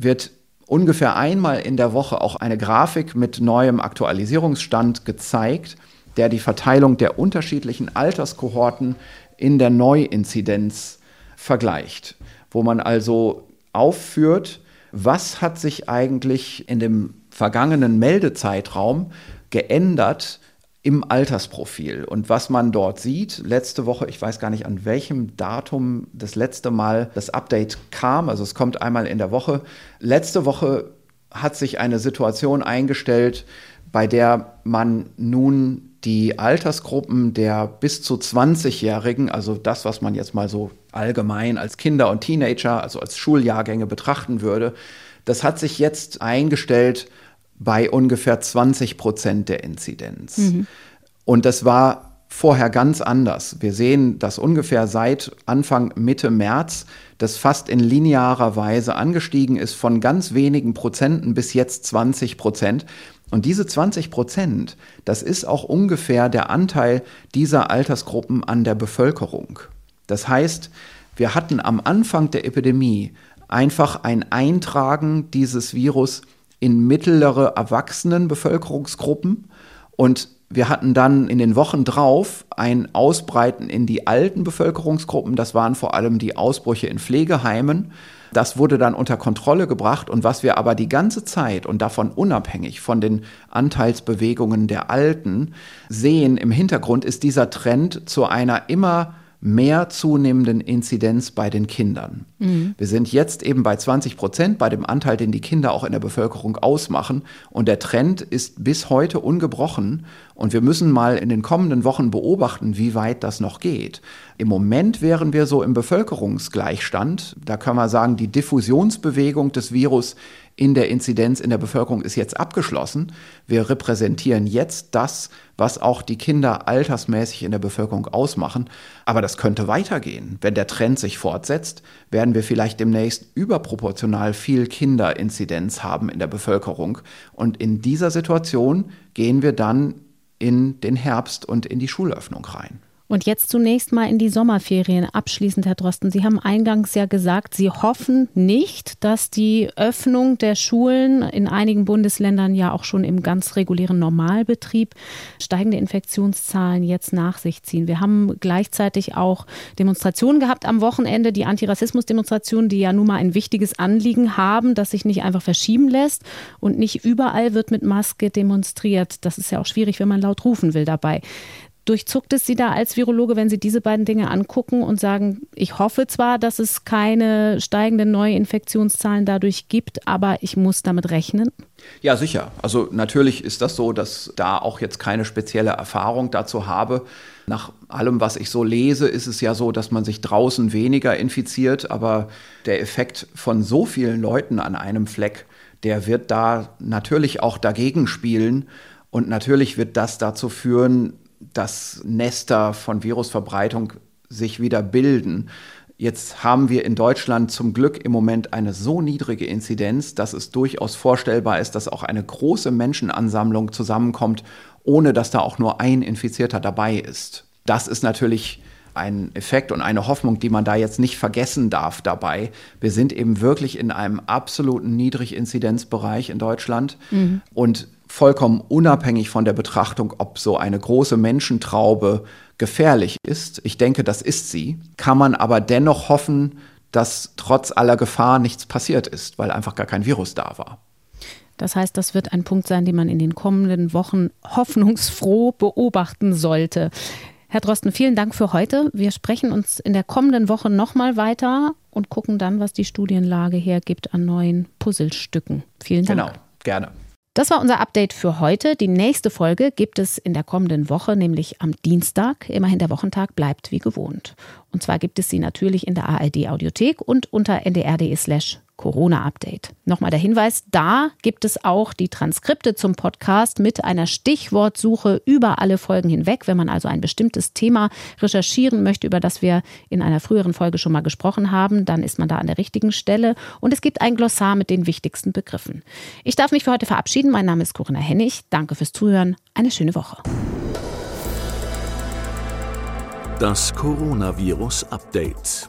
wird ungefähr einmal in der Woche auch eine Grafik mit neuem Aktualisierungsstand gezeigt der die Verteilung der unterschiedlichen Alterskohorten in der Neuinzidenz vergleicht, wo man also aufführt, was hat sich eigentlich in dem vergangenen Meldezeitraum geändert im Altersprofil. Und was man dort sieht, letzte Woche, ich weiß gar nicht an welchem Datum das letzte Mal das Update kam, also es kommt einmal in der Woche. Letzte Woche hat sich eine Situation eingestellt, bei der man nun die Altersgruppen der bis zu 20-Jährigen, also das, was man jetzt mal so allgemein als Kinder und Teenager, also als Schuljahrgänge betrachten würde, das hat sich jetzt eingestellt bei ungefähr 20 Prozent der Inzidenz. Mhm. Und das war vorher ganz anders. Wir sehen, dass ungefähr seit Anfang Mitte März das fast in linearer Weise angestiegen ist von ganz wenigen Prozenten bis jetzt 20 Prozent. Und diese 20 Prozent, das ist auch ungefähr der Anteil dieser Altersgruppen an der Bevölkerung. Das heißt, wir hatten am Anfang der Epidemie einfach ein Eintragen dieses Virus in mittlere Erwachsenenbevölkerungsgruppen und wir hatten dann in den Wochen drauf ein Ausbreiten in die alten Bevölkerungsgruppen. Das waren vor allem die Ausbrüche in Pflegeheimen. Das wurde dann unter Kontrolle gebracht und was wir aber die ganze Zeit und davon unabhängig von den Anteilsbewegungen der Alten sehen im Hintergrund, ist dieser Trend zu einer immer mehr zunehmenden Inzidenz bei den Kindern. Mhm. Wir sind jetzt eben bei 20 Prozent, bei dem Anteil, den die Kinder auch in der Bevölkerung ausmachen. Und der Trend ist bis heute ungebrochen. Und wir müssen mal in den kommenden Wochen beobachten, wie weit das noch geht. Im Moment wären wir so im Bevölkerungsgleichstand. Da kann man sagen, die Diffusionsbewegung des Virus in der Inzidenz in der Bevölkerung ist jetzt abgeschlossen. Wir repräsentieren jetzt das, was auch die Kinder altersmäßig in der Bevölkerung ausmachen. Aber das könnte weitergehen. Wenn der Trend sich fortsetzt, werden wir vielleicht demnächst überproportional viel Kinderinzidenz haben in der Bevölkerung. Und in dieser Situation gehen wir dann in den Herbst und in die Schulöffnung rein. Und jetzt zunächst mal in die Sommerferien. Abschließend, Herr Drosten, Sie haben eingangs ja gesagt, Sie hoffen nicht, dass die Öffnung der Schulen in einigen Bundesländern ja auch schon im ganz regulären Normalbetrieb steigende Infektionszahlen jetzt nach sich ziehen. Wir haben gleichzeitig auch Demonstrationen gehabt am Wochenende, die Antirassismus-Demonstrationen, die ja nun mal ein wichtiges Anliegen haben, das sich nicht einfach verschieben lässt. Und nicht überall wird mit Maske demonstriert. Das ist ja auch schwierig, wenn man laut rufen will dabei. Durchzuckt es Sie da als Virologe, wenn Sie diese beiden Dinge angucken und sagen, ich hoffe zwar, dass es keine steigenden Neuinfektionszahlen dadurch gibt, aber ich muss damit rechnen? Ja, sicher. Also natürlich ist das so, dass da auch jetzt keine spezielle Erfahrung dazu habe. Nach allem, was ich so lese, ist es ja so, dass man sich draußen weniger infiziert, aber der Effekt von so vielen Leuten an einem Fleck, der wird da natürlich auch dagegen spielen. Und natürlich wird das dazu führen, dass Nester von Virusverbreitung sich wieder bilden. Jetzt haben wir in Deutschland zum Glück im Moment eine so niedrige Inzidenz, dass es durchaus vorstellbar ist, dass auch eine große Menschenansammlung zusammenkommt, ohne dass da auch nur ein Infizierter dabei ist. Das ist natürlich ein Effekt und eine Hoffnung, die man da jetzt nicht vergessen darf dabei. Wir sind eben wirklich in einem absoluten Niedriginzidenzbereich in Deutschland mhm. und vollkommen unabhängig von der Betrachtung, ob so eine große Menschentraube gefährlich ist. Ich denke, das ist sie. Kann man aber dennoch hoffen, dass trotz aller Gefahr nichts passiert ist, weil einfach gar kein Virus da war. Das heißt, das wird ein Punkt sein, den man in den kommenden Wochen hoffnungsfroh beobachten sollte. Herr Drosten, vielen Dank für heute. Wir sprechen uns in der kommenden Woche nochmal weiter und gucken dann, was die Studienlage hergibt an neuen Puzzlestücken. Vielen Dank. Genau, gerne. Das war unser Update für heute. Die nächste Folge gibt es in der kommenden Woche, nämlich am Dienstag. Immerhin der Wochentag bleibt wie gewohnt. Und zwar gibt es sie natürlich in der ARD Audiothek und unter ndr.de slash Corona-Update. Nochmal der Hinweis, da gibt es auch die Transkripte zum Podcast mit einer Stichwortsuche über alle Folgen hinweg. Wenn man also ein bestimmtes Thema recherchieren möchte, über das wir in einer früheren Folge schon mal gesprochen haben, dann ist man da an der richtigen Stelle. Und es gibt ein Glossar mit den wichtigsten Begriffen. Ich darf mich für heute verabschieden. Mein Name ist Corinna Hennig. Danke fürs Zuhören. Eine schöne Woche. Das Coronavirus Update.